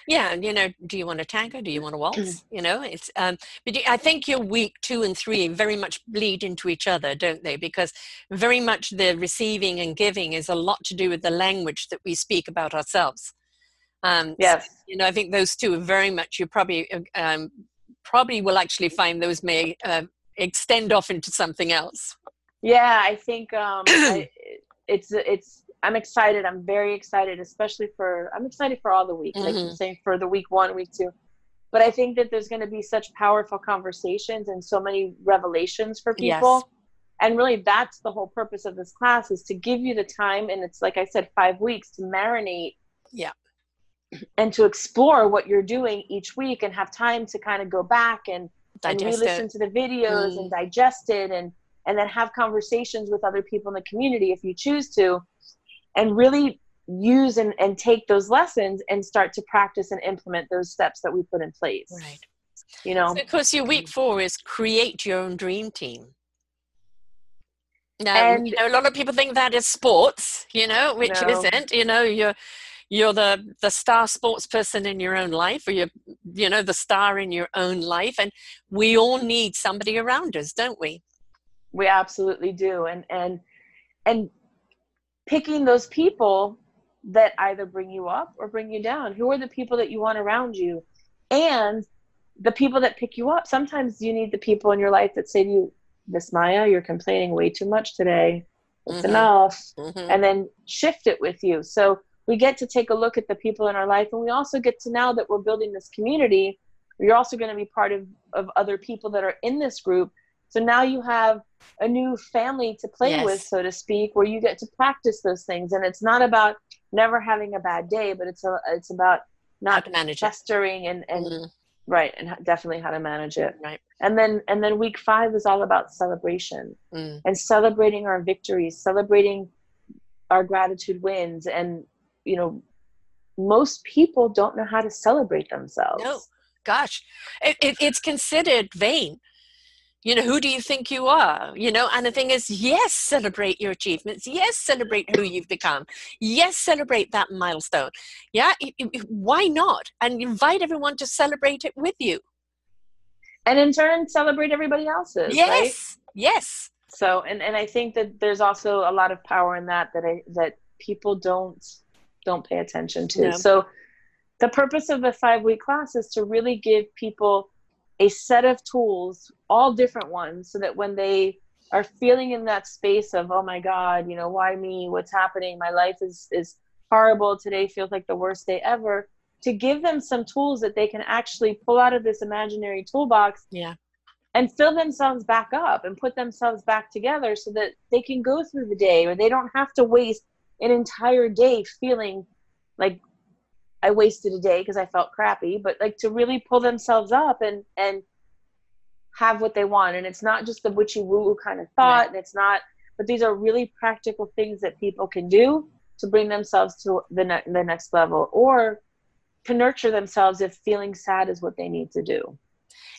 yeah, you know, do you want a tango? Do you want a waltz? you know, it's um, but I think your week two and three very much bleed into each other, don't they? Because very much the receiving and giving is a lot to do with the language that we speak about ourselves. Um, yes. So, you know, I think those two are very much, you probably, uh, um, probably will actually find those may uh, extend off into something else. Yeah, I think um, I, it's, it's, I'm excited. I'm very excited, especially for, I'm excited for all the weeks, mm-hmm. like you're saying for the week one, week two. But I think that there's going to be such powerful conversations and so many revelations for people. Yes and really that's the whole purpose of this class is to give you the time and it's like i said five weeks to marinate yeah and to explore what you're doing each week and have time to kind of go back and, and re-listen to the videos mm. and digest it and and then have conversations with other people in the community if you choose to and really use and, and take those lessons and start to practice and implement those steps that we put in place. Right. You know? So of course your week four is create your own dream team. Now and, you know a lot of people think that is sports you know which no. isn't. You know you're you're the the star sports person in your own life or you're you know the star in your own life and we all need somebody around us don't we? We absolutely do and and and picking those people that either bring you up or bring you down who are the people that you want around you and the people that pick you up sometimes you need the people in your life that say to you miss maya you're complaining way too much today it's mm-hmm. enough mm-hmm. and then shift it with you so we get to take a look at the people in our life and we also get to now that we're building this community you're also going to be part of, of other people that are in this group. So now you have a new family to play yes. with, so to speak, where you get to practice those things. And it's not about never having a bad day, but it's a, it's about not festering and, and mm-hmm. right. And definitely how to manage it. Right. And then, and then week five is all about celebration mm. and celebrating our victories, celebrating our gratitude wins. And, you know, most people don't know how to celebrate themselves. No, gosh, it, it, it's considered vain you know who do you think you are? You know and the thing is yes celebrate your achievements. Yes celebrate who you've become. Yes celebrate that milestone. Yeah why not? And invite everyone to celebrate it with you. And in turn celebrate everybody else's yes right? yes so and and i think that there's also a lot of power in that that i that people don't don't pay attention to. So the purpose of the five week class is to really give people a set of tools, all different ones, so that when they are feeling in that space of, oh my God, you know, why me? What's happening? My life is is horrible. Today feels like the worst day ever. To give them some tools that they can actually pull out of this imaginary toolbox. Yeah. And fill themselves back up and put themselves back together so that they can go through the day or they don't have to waste an entire day feeling like I wasted a day because I felt crappy, but like to really pull themselves up and and have what they want. And it's not just the witchy woo kind of thought, right. and it's not, but these are really practical things that people can do to bring themselves to the ne- the next level, or to nurture themselves if feeling sad is what they need to do.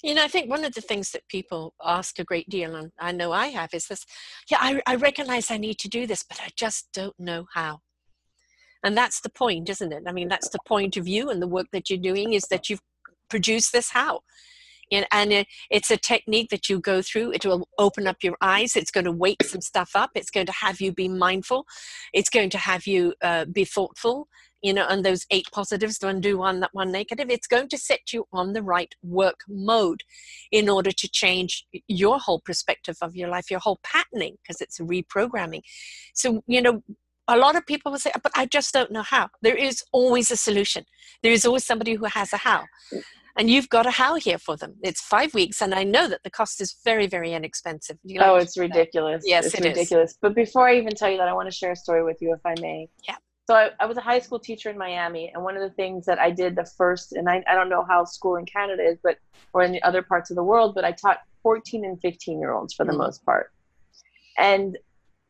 You know, I think one of the things that people ask a great deal, and I know I have, is this yeah, I, I recognize I need to do this, but I just don't know how and that's the point isn't it? I mean that's the point of you and the work that you're doing is that you've produced this how. And, it's a technique that you go through. It will open up your eyes. It's going to wake some stuff up. It's going to have you be mindful. It's going to have you uh, be thoughtful you know and those eight positives to undo one that one negative. It's going to set you on the right work mode in order to change your whole perspective of your life your whole patterning because it's reprogramming. So you know a lot of people will say, but I just don't know how. There is always a solution. There is always somebody who has a how. And you've got a how here for them. It's five weeks, and I know that the cost is very, very inexpensive. Like oh, it's ridiculous. Yes, it's it ridiculous. Is. But before I even tell you that, I want to share a story with you, if I may. Yeah. So I, I was a high school teacher in Miami, and one of the things that I did the first, and I, I don't know how school in Canada is, but or in the other parts of the world, but I taught 14 and 15 year olds for the mm-hmm. most part. And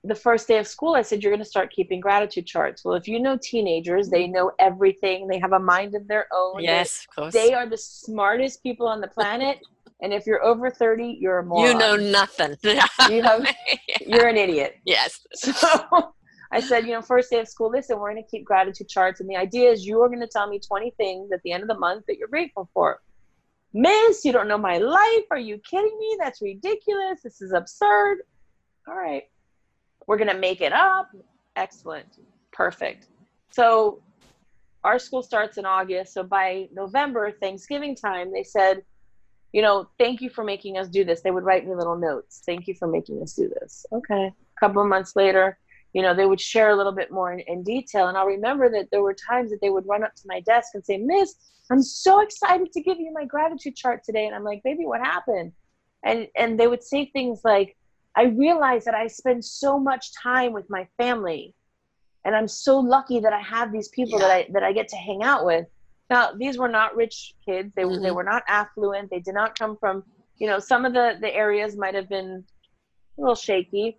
the first day of school, I said, You're going to start keeping gratitude charts. Well, if you know teenagers, they mm-hmm. know everything, they have a mind of their own. Yes, of course. They are the smartest people on the planet. and if you're over 30, you're a moron. You know nothing. you have, you're an idiot. Yes. So I said, You know, first day of school, listen, we're going to keep gratitude charts. And the idea is you are going to tell me 20 things at the end of the month that you're grateful for. Miss, you don't know my life. Are you kidding me? That's ridiculous. This is absurd. All right we're going to make it up. Excellent. Perfect. So our school starts in August. So by November, Thanksgiving time, they said, you know, thank you for making us do this. They would write me little notes. Thank you for making us do this. Okay. A couple of months later, you know, they would share a little bit more in, in detail. And I'll remember that there were times that they would run up to my desk and say, Miss, I'm so excited to give you my gratitude chart today. And I'm like, baby, what happened? And and they would say things like, I realize that I spend so much time with my family and I'm so lucky that I have these people yeah. that I that I get to hang out with. Now, these were not rich kids. They mm-hmm. they were not affluent. They did not come from, you know, some of the the areas might have been a little shaky,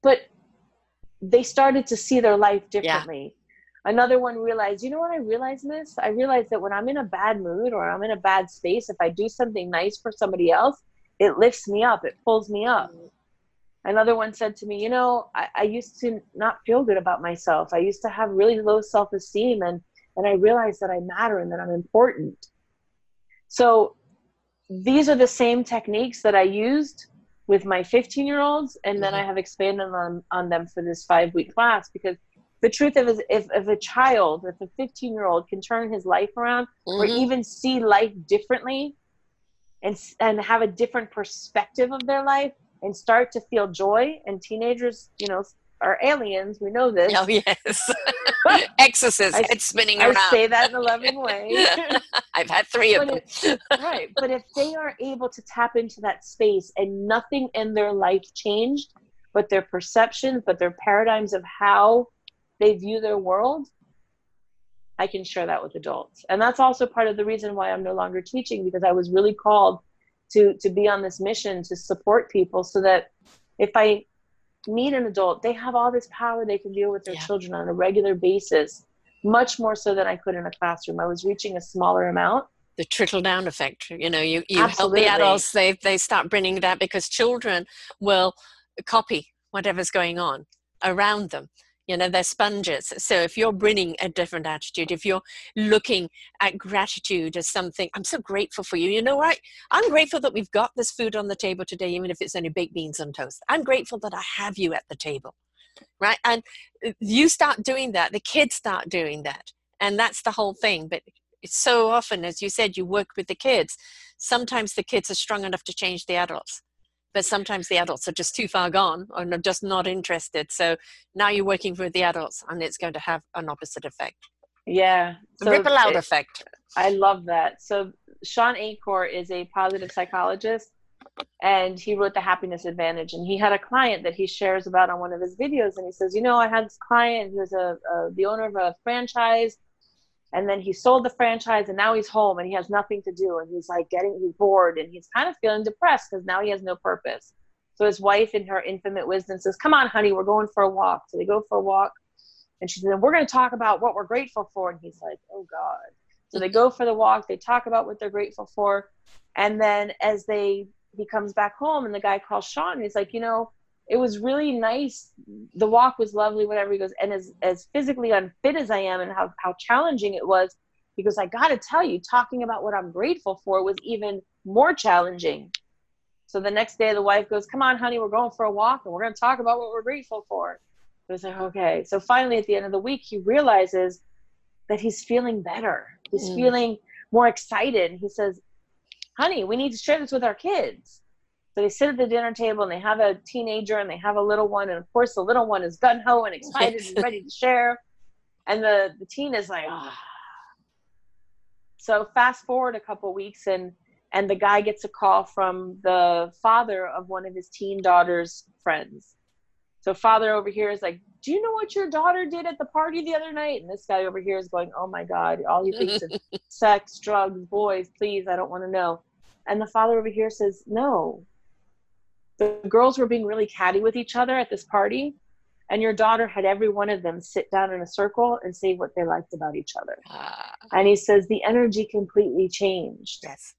but they started to see their life differently. Yeah. Another one realized, you know what I realized this? I realized that when I'm in a bad mood or I'm in a bad space, if I do something nice for somebody else, it lifts me up, it pulls me up. Mm-hmm another one said to me you know I, I, used to not feel good about myself i used to have really low self-esteem and and i realized that i matter and that i'm important so these are the same techniques that i used with my 15 year olds and then mm-hmm. i have expanded on, on them for this five week class because the truth of is if, if a child if a 15 year old can turn his life around mm-hmm. or even see life differently and and have a different perspective of their life and start to feel joy and teenagers you know are aliens. We know this. Oh yes, exorcist head spinning around. I say that in a loving way. I've had three of them. right. But if they are able to tap into that space and nothing in their life changed, but their perceptions, but their paradigms of how they view their world, I can share that with adults. And that's also part of the reason why I'm no longer teaching because I was really called to to be on this mission to support people so that if I meet an adult, they have all this power they can deal with their Yeah. children on a regular basis, much more so than I could in a classroom. I was reaching a smaller amount. the trickle down effect you know you, you help the adults they they start bringing that because children will copy whatever's going on around them you know they're sponges. So if you're bringing a different attitude if you're looking at gratitude as something i'm so grateful for you. You know what? I'm grateful that we've got this food on the table today even if it's only baked beans on toast. I'm grateful that i have you at the table right? And uh, you start doing that the kids start doing that and that's the whole thing. But it's so often as you said you work with the kids. Sometimes the kids are strong enough to change the adults but sometimes the adults are just too far gone or are just not interested so now you're working with the adults and it's going to have an opposite effect Yeah. the ripple out it- effect I love that. So Shawn Achor is a positive psychologist and he wrote the happiness advantage and he had a client that he shares about on one of his videos and he says, you know, I had this client who was a, a the owner of a franchise and then he sold the franchise and now he's home and he has nothing to do and he's like getting he's bored and he's kind of feeling depressed because now he has no purpose. So his wife in her infinite wisdom says, "Come on, honey, we're going for a walk." So they go for a walk and she said, "We're going to talk about what we're grateful for." And he's like, "Oh God." So they go for the walk, they talk about what they're grateful for. And then as they he comes back home and the guy calls Shawn and he's like, you know, it was really nice. The walk was lovely, whatever. He goes, and as as physically unfit as I am and how, how challenging it was, he goes, I gotta tell you, talking about what I'm grateful for was even more challenging. So the next day the wife goes, Come on, honey, we're going for a walk and we're gonna talk about what we're grateful for. I was like, okay. So finally at the end of the week he realizes that he's feeling better. He's Mm. feeling more excited. He says, Honey, we need to share this with our kids. So they sit at the dinner table and they have a teenager and they have a little one. And of course, the little one is gun ho and excited and ready to share. And the, the teen is like, ah. So fast forward a couple weeks and and the guy gets a call from the father of one of his teen daughter's friends. So father over here is like, "Do you know what your daughter did at the party the other night?" And this guy over here is going, "Oh my god, all he thinks is sex, drugs, boys. Please, I don't want to know." And the father over here says, "No. The girls were being really catty with each other at this party, and your daughter had every one of them sit down in a circle and say what they liked about each other." Ah, And he says the energy completely changed yes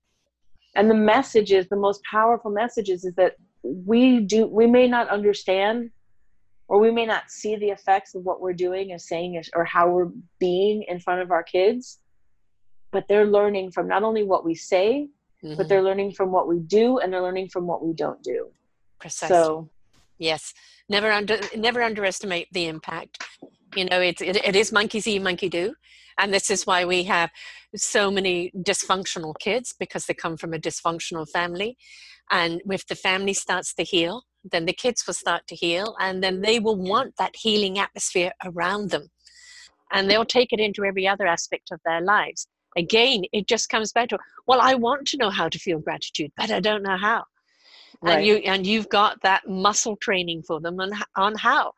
and the message is the most powerful messages is that we do we may not understand or we may not see the effects of what we're doing or saying or how we're being in front of our kids but they're learning from not only what we say but Mhm. they're learning from what we do and they're learning from what we don't do precisely. So Yes, never under never underestimate the impact. You know, it, it it is monkey see, monkey do, and this is why we have so many dysfunctional kids because they come from a dysfunctional family, and if the family starts to heal, then the kids will start to heal, and then they will want that healing atmosphere around them, and they'll take it into every other aspect of their lives. Again, it just comes back to well, I want to know how to feel gratitude, but I don't know how right. and you and you've got that muscle training for them on, on how.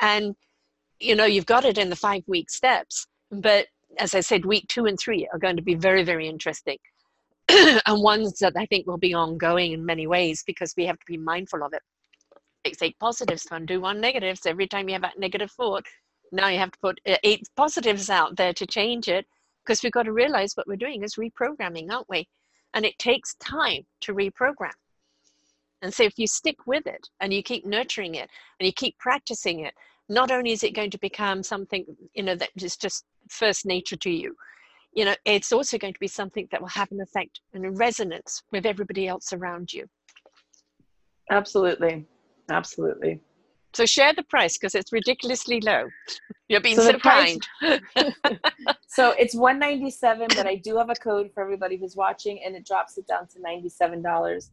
And you know you've got it in the five week steps but as i said week two and three are going to be very very interesting. And ones that i think will be ongoing in many ways because we have to be mindful of it. Like take positives to undo one negatives every time you have that negative thought. Now you have to put uh, eight positives out there to change it because we've got to realize what we're doing is reprogramming aren't we? And it takes time to reprogram and so if you stick with it and you keep nurturing it and you keep practicing it, not only is it going to become something, you know, that is just first nature to you, you know, it's also going to be something that will have an effect and a resonance with everybody else around you. absolutely absolutely So share the price because it's ridiculously low. You're being So so, price- kind. so it's 197 but i do have a code for everybody who's watching and it drops it down to $97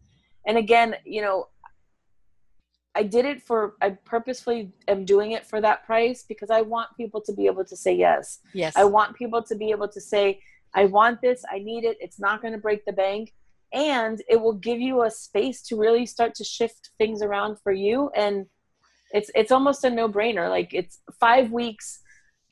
and again you know I did it for I purposefully am doing it for that price because I want people to be able to say yes. Yes. I want people to be able to say I want this, I need it, it's not going to break the bank. And it will give you a space to really start to shift things around for you. And it's it's almost a no-brainer. Like it's 5 weeks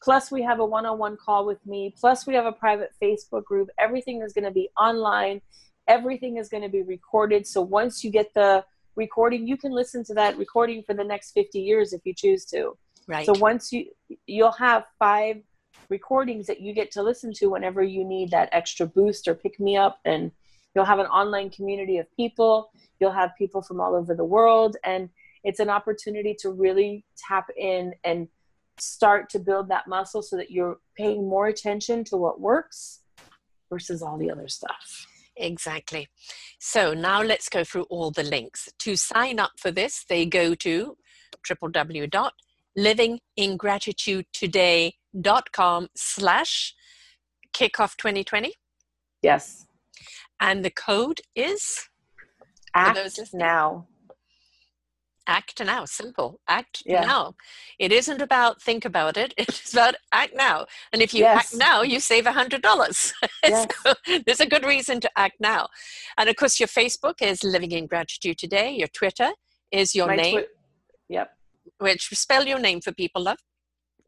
plus we have a one-on-one call with me plus we have a private Facebook group. Everything is going to be online everything is going to be recorded. So once you get the recording you can listen to that recording for the next 50 years if you choose to. Right. so once you you'll have five recordings that you get to listen to whenever you need that extra boost or pick me up. And you'll have an online community of people. You'll have people from all over the world. And it's an opportunity to really tap in and start to build that muscle so that you're paying more attention to what works versus all the other stuff Exactly. So now let's go through all the links. To sign up for this, they go to www.livingingratitudetoday.com slash kickoff 2020. Yes. And the code is? Act now act now simple act yeah. now. It isn't about think about it it's about act now and if you yes. act now you save a hundred dollars. Yes. so there's a good reason to act now. And of course your facebook is living in gratitude today your twitter is your My name. twi- yep. Which spell your name for people love.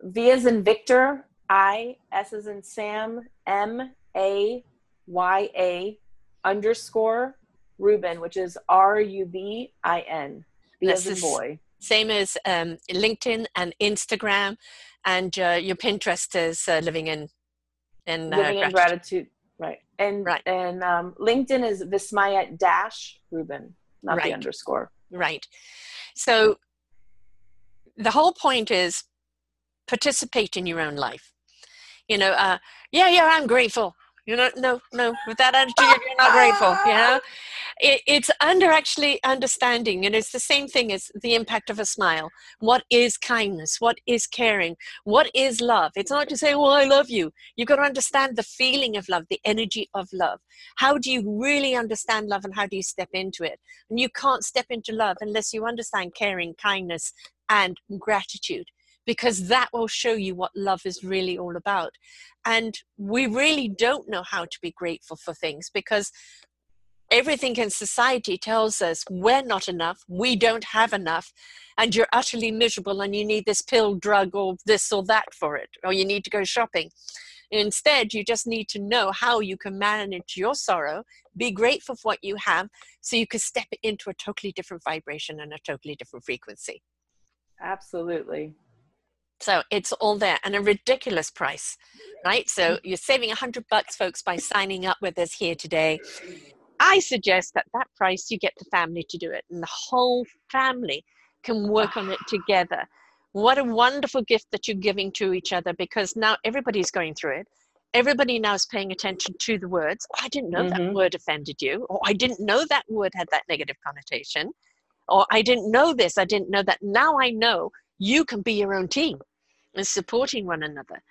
V is in victor i s is in sam m a y a underscore rubin which is this is boy. Same as um, LinkedIn and Instagram, and uh, your Pinterest is uh, living in in, uh, living gratitude. in gratitude, right? And right. and um, LinkedIn is Vismaya dash Rubin, not right. the underscore. Right. So the whole point is participate in your own life. You know, uh, yeah, yeah, I'm grateful. You know, no, no, with that attitude, you're not grateful. You know, it, it's under actually understanding and it's the same thing as the impact of a smile. What is kindness? What is caring? What is love? It's not to say well i love you. You've got to understand the feeling of love the energy of love. How do you really understand love and how do you step into it? And you can't step into love unless you understand caring kindness and gratitude because that will show you what love is really all about. And we really don't know how to be grateful for things because everything in society tells us we're not enough, we don't have enough, and you're utterly miserable and you need this pill, drug, or this or that for it, or you need to go shopping. Instead, you just need to know how you can manage your sorrow, be grateful for what you have, so you can step into a totally different vibration and a totally different frequency. Absolutely. So it's all there and a ridiculous price, right? So mm. you're saving a hundred bucks, folks, by signing up with us here today. I suggest that that price you get the family to do it, and the whole family can work on it together. What a wonderful gift that you're giving to each other because now everybody's going through it. Everybody now is paying attention to the words. Oh, I didn't know mm-hmm. that word offended you, or I didn't know that word had that negative connotation, or I didn't know this, I didn't know that. Now I know you can be your own team and supporting one another.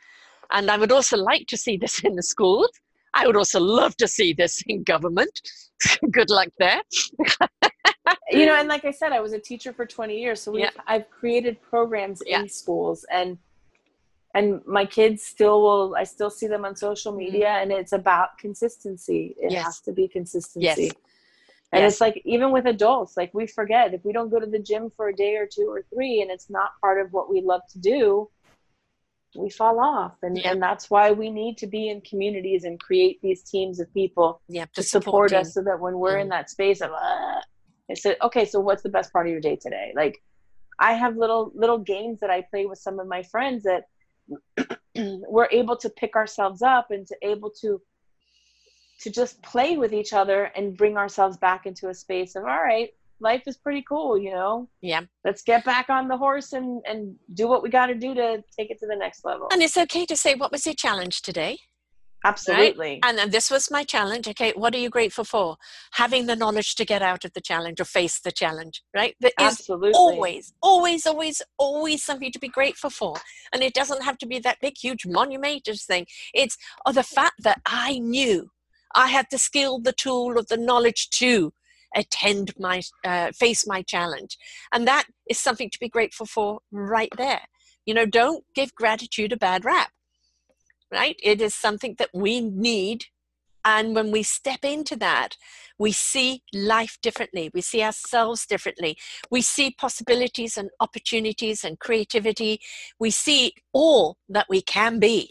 And I would also like to see this in the schools. I would also love to see this in government. Good luck there. you know, and like I said, I was a teacher for 20 years, so yeah. I've created programs yeah. in schools, and and my kids still will. I still see them on social mm-hmm. media, mm-hmm. and it's about consistency. It yes. has to be consistency. Yes. And yes. it's like even with adults, like we forget if we don't go to the gym for a day or two or three, and it's not part of what we love to do, we fall off. And, and that's why we need to be in communities and create these teams of people yep, to support, us so that when we're mm. in that space of uh, it's a, okay so what's the best part of your day today? Like i have little little games that i play with some of my friends that we're able to pick ourselves up and to able to to just play with each other and bring ourselves back into a space of all right life is pretty cool, you know? Yeah. Let's get back on the horse and, and do what we got to do to take it to the next level. And it's okay to say, what was your challenge today? Absolutely. Right? And, and this was my challenge. Okay, what are you grateful for? Having the knowledge to get out of the challenge or face the challenge, right? There Absolutely. always, always, always, always something to be grateful for. And it doesn't have to be that big, huge monumentous thing. It's oh, the fact that I knew I had the skill, the tool, or the knowledge to attend my uh, face my challenge and that is something to be grateful for right there you know don't give gratitude a bad rap right it is something that we need and when we step into that, we see life differently. We see ourselves differently. We see possibilities and opportunities and creativity. We see all that we can be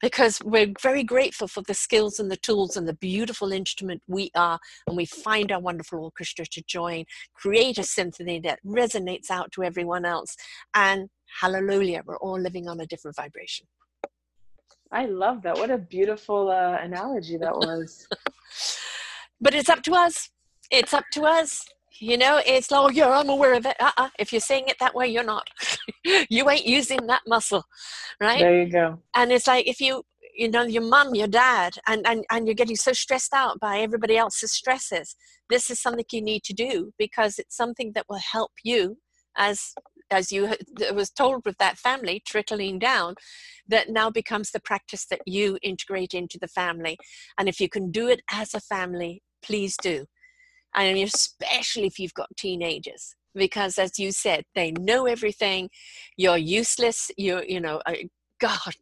because we're very grateful for the skills and the tools and the beautiful instrument we are. And we find our wonderful orchestra to join, create a symphony that resonates out to everyone else. And hallelujah, we're all living on a different vibration. I love that. What a beautiful uh, analogy that was. but it's up to us. It's up to us. You know, it's like, oh, yeah, I'm aware of it. Uh-uh. If you're saying it that way, you're not. you ain't using that muscle, right? There you go. And it's like if you, you know, your mom, your dad, and, and, and you're getting so stressed out by everybody else's stresses, this is something you need to do because it's something that will help you as as you was told with that family trickling down that now becomes the practice that you integrate into the family and if you can do it as a family please do and especially if you've got teenagers because as you said they know everything you're useless you you know uh, god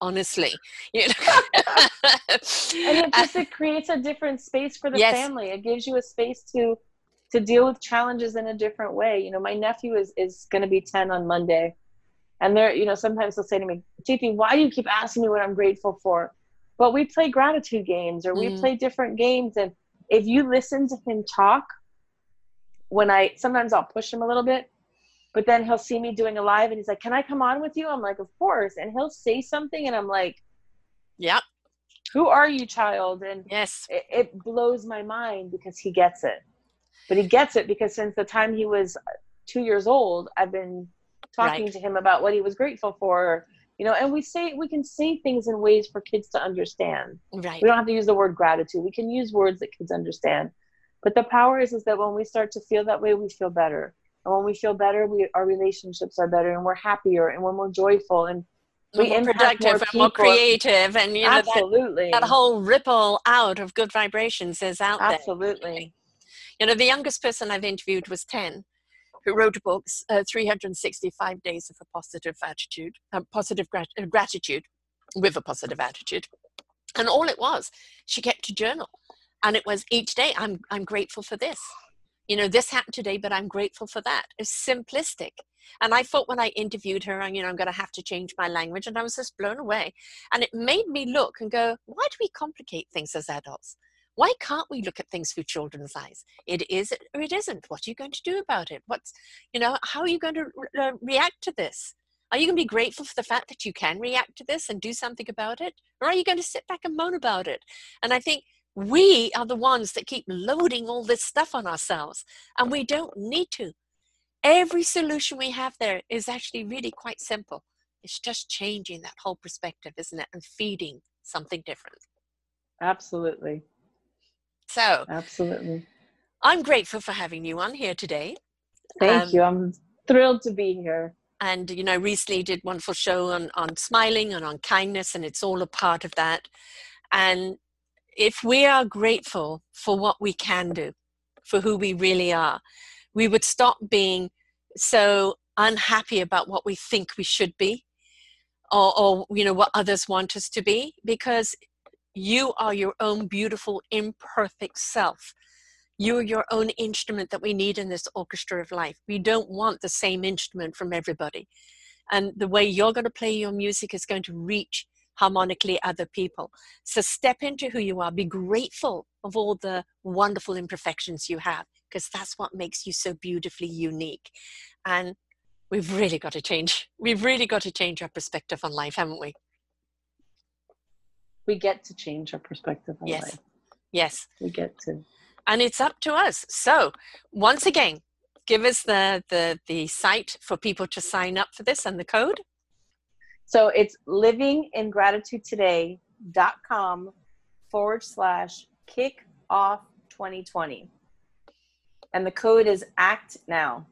honestly you know and it just it creates a different space for the yes. family it gives you a space to to deal with challenges in a different way. You know, my nephew is is going to be 10 on Monday. And they're, you know, sometimes they'll say to me, Titi, why do you keep asking me what I'm grateful for? But we play gratitude games or we mm. play different games. And if you listen to him talk, when I sometimes I'll push him a little bit, but then he'll see me doing a live and he's like, Can I come on with you? I'm like, Of course. And he'll say something and I'm like, Yep. Who are you, child? And yes, it, it blows my mind because he gets it but he gets it because since the time he was two years old, I've been talking right. to him about what he was grateful for. You know, and we say we can say things in ways for kids to understand. Right. We don't have to use the word gratitude. We can use words that kids understand. But the power is is that when we start to feel that way, we feel better. And when we feel better, we our relationships are better, and we're happier, and we're more joyful, and we more productive more and more creative, and you know absolutely that, that, whole ripple out of good vibrations is out absolutely. there. Absolutely. You know, the youngest person I've interviewed was 10, who wrote a book, uh, 365 Days of a Positive Attitude, uh, Positive grat- uh, Gratitude with a Positive Attitude. And all it was, she kept a journal. And it was each day, I'm, I'm grateful for this. You know, this happened today, but I'm grateful for that. It's simplistic. And I thought when I interviewed her, you know, I'm going to have to change my language. And I was just blown away. And it made me look and go, why do we complicate things as adults? Why can't we look at things through children's eyes? It is or it isn't. What are you going to do about it? What's, you know, how are you going to re- uh, react to this? Are you going to be grateful for the fact that you can react to this and do something about it? Or are you going to sit back and moan about it? And I think we are the ones that keep loading all this stuff on ourselves, and we don't need to. Every solution we have there is actually really quite simple. It's just changing that whole perspective, isn't it? And feeding something different. Absolutely. So, absolutely. I'm grateful for having you on here today. Thank um, you. I'm thrilled to be here. And you know, recently did wonderful show on on smiling and on kindness, and it's all a part of that. And if we are grateful for what we can do, for who we really are, we would stop being so unhappy about what we think we should be or, or you know what others want us to be because you are your own beautiful, imperfect self. You are your own instrument that we need in this orchestra of life. We don't want the same instrument from everybody. And the way you're going to play your music is going to reach harmonically other people. So step into who you are. Be grateful of all the wonderful imperfections you have, because that's what makes you so beautifully unique. And we've really got to change. We've really got to change our perspective on life, haven't we? We get to change our perspective on yes. life. Yes. We get to. And it's up to us. So once again, give us the, the, the site for people to sign up for this and the code. So it's livingingratitudetoday.com forward slash kick off 2020. And the code is act now.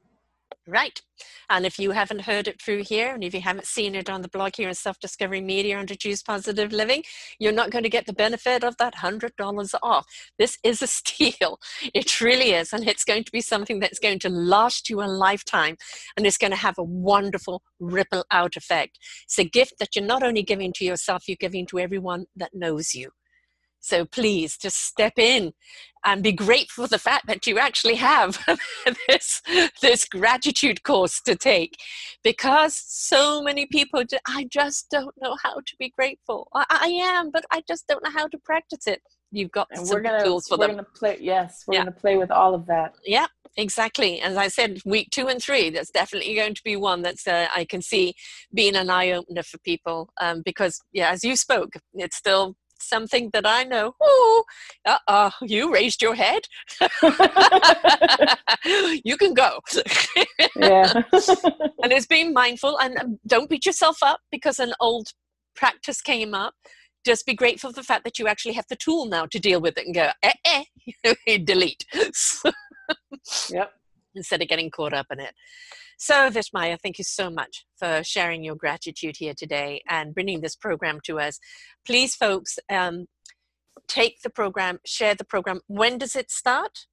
Right. And if you haven't heard it through here, and if you haven't seen it on the blog here in Self Discovery Media under Choose Positive Living, you're not going to get the benefit of that $100 off. This is a steal. It really is. And it's going to be something that's going to last you a lifetime and it's going to have a wonderful ripple out effect. It's a gift that you're not only giving to yourself, you're giving to everyone that knows you. So please just step in and be grateful for the fact that you actually have this, this gratitude course to take because so many people, do, I just don't know how to be grateful. I, I, am, but I just don't know how to practice it. You've got and some we're gonna, tools for we're them. Gonna play, yes, we're yeah. going to play with all of that. Yeah, exactly. As I said, week two and three, that's definitely going to be one that's uh, I can see being an eye opener for people um, because, yeah, as you spoke, it's still something that I know. Oh, uh uh you raised your head. you can go. yeah. and it's being mindful and um, don't beat yourself up because an old practice came up. Just be grateful for the fact that you actually have the tool now to deal with it and go, eh, eh, delete. yep. Instead of getting caught up in it. So, Vishmaya, thank you so much for sharing your gratitude here today and bringing this program to us. Please, folks, um, take the program, share the program. When does it start?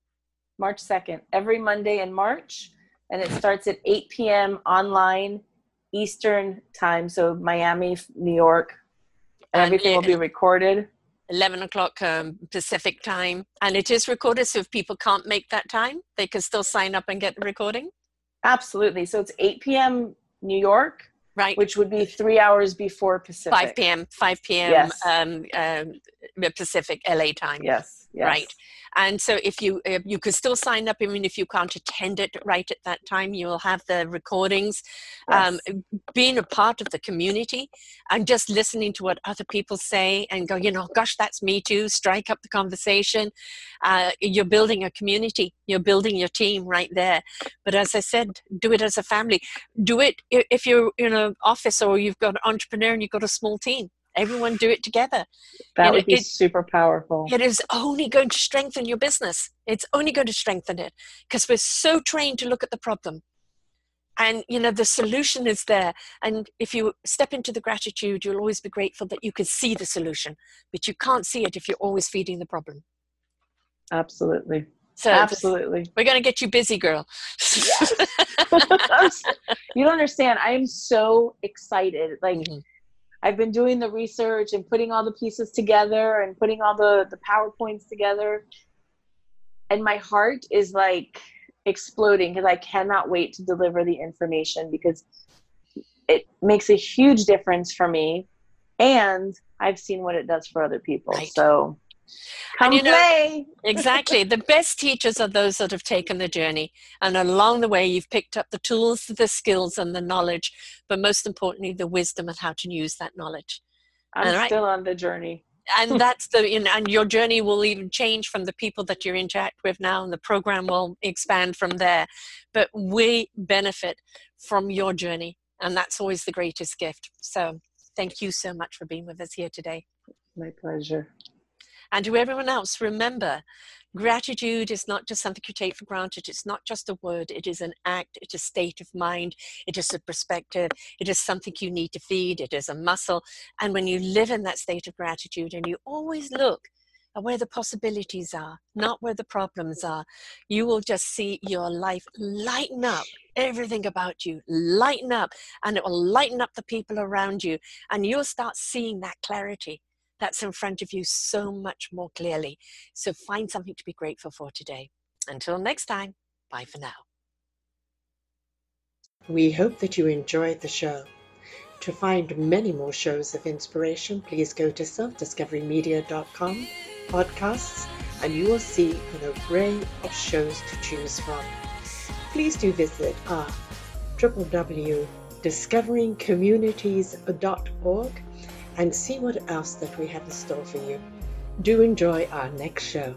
March 2nd, every Monday in March. And it starts at 8 p.m. online Eastern time. So, Miami, New York. And, everything will be recorded. 11 o'clock um, Pacific time. And it is recorded. So, if people can't make that time, they can still sign up and get the recording. Absolutely. So it's 8 p.m. New York, right? Which would be three hours before Pacific. 5 p.m. 5 p.m. Yes. Um, um, Pacific LA time. Yes. Yes. Right. And so if you uh, you can still sign up, mean, if you can't attend it right at that time, you will have the recordings. Um, yes. Um, being a part of the community and just listening to what other people say and go, you know, gosh, that's me too. Strike up the conversation. Uh, you're building a community. You're building your team right there. But as I said, do it as a family. Do it if you're in an office or you've got an entrepreneur and you've got a small team everyone do it together. That would be it, super powerful. It is only going to strengthen your business. It's only going to strengthen it because we're so trained to look at the problem. And you know the solution is there. And if you step into the gratitude you'll always be grateful that you can see the solution but you can't see it if you're always feeding the problem. Absolutely. So absolutely. we're going to get you busy girl. Yes. you don't understand. I am so excited. Like mm-hmm I've been doing the research and putting all the pieces together and putting all the the PowerPoints together. And my heart is like exploding because I cannot wait to deliver the information because it makes a huge difference for me and I've seen what it does for other people. Right. So Come and you play. know, exactly. The best teachers are those that have taken the journey. And along the way, you've picked up the tools, the skills, and the knowledge, but most importantly, the wisdom and how to use that knowledge. I'm right? still on the journey. and that's the you know, and your journey will even change from the people that you interact with now and the program will expand from there but we benefit from your journey and that's always the greatest gift so thank you so much for being with us here today my pleasure and to everyone else, remember gratitude is not just something you take for granted. It's not just a word, it is an act, it's a state of mind, it is a perspective, it is something you need to feed, it is a muscle. And when you live in that state of gratitude and you always look at where the possibilities are, not where the problems are, you will just see your life lighten up. Everything about you lighten up, and it will lighten up the people around you, and you'll start seeing that clarity that's in front of you so much more clearly. So find something to be grateful for today. Until next time, bye for now. We hope that you enjoyed the show. To find many more shows of inspiration, please go to selfdiscoverymedia.com podcasts and you will see an array of shows to choose from. Please do visit our www.discoveringcommunities.org and see what else that we have in store for you. Do enjoy our next show.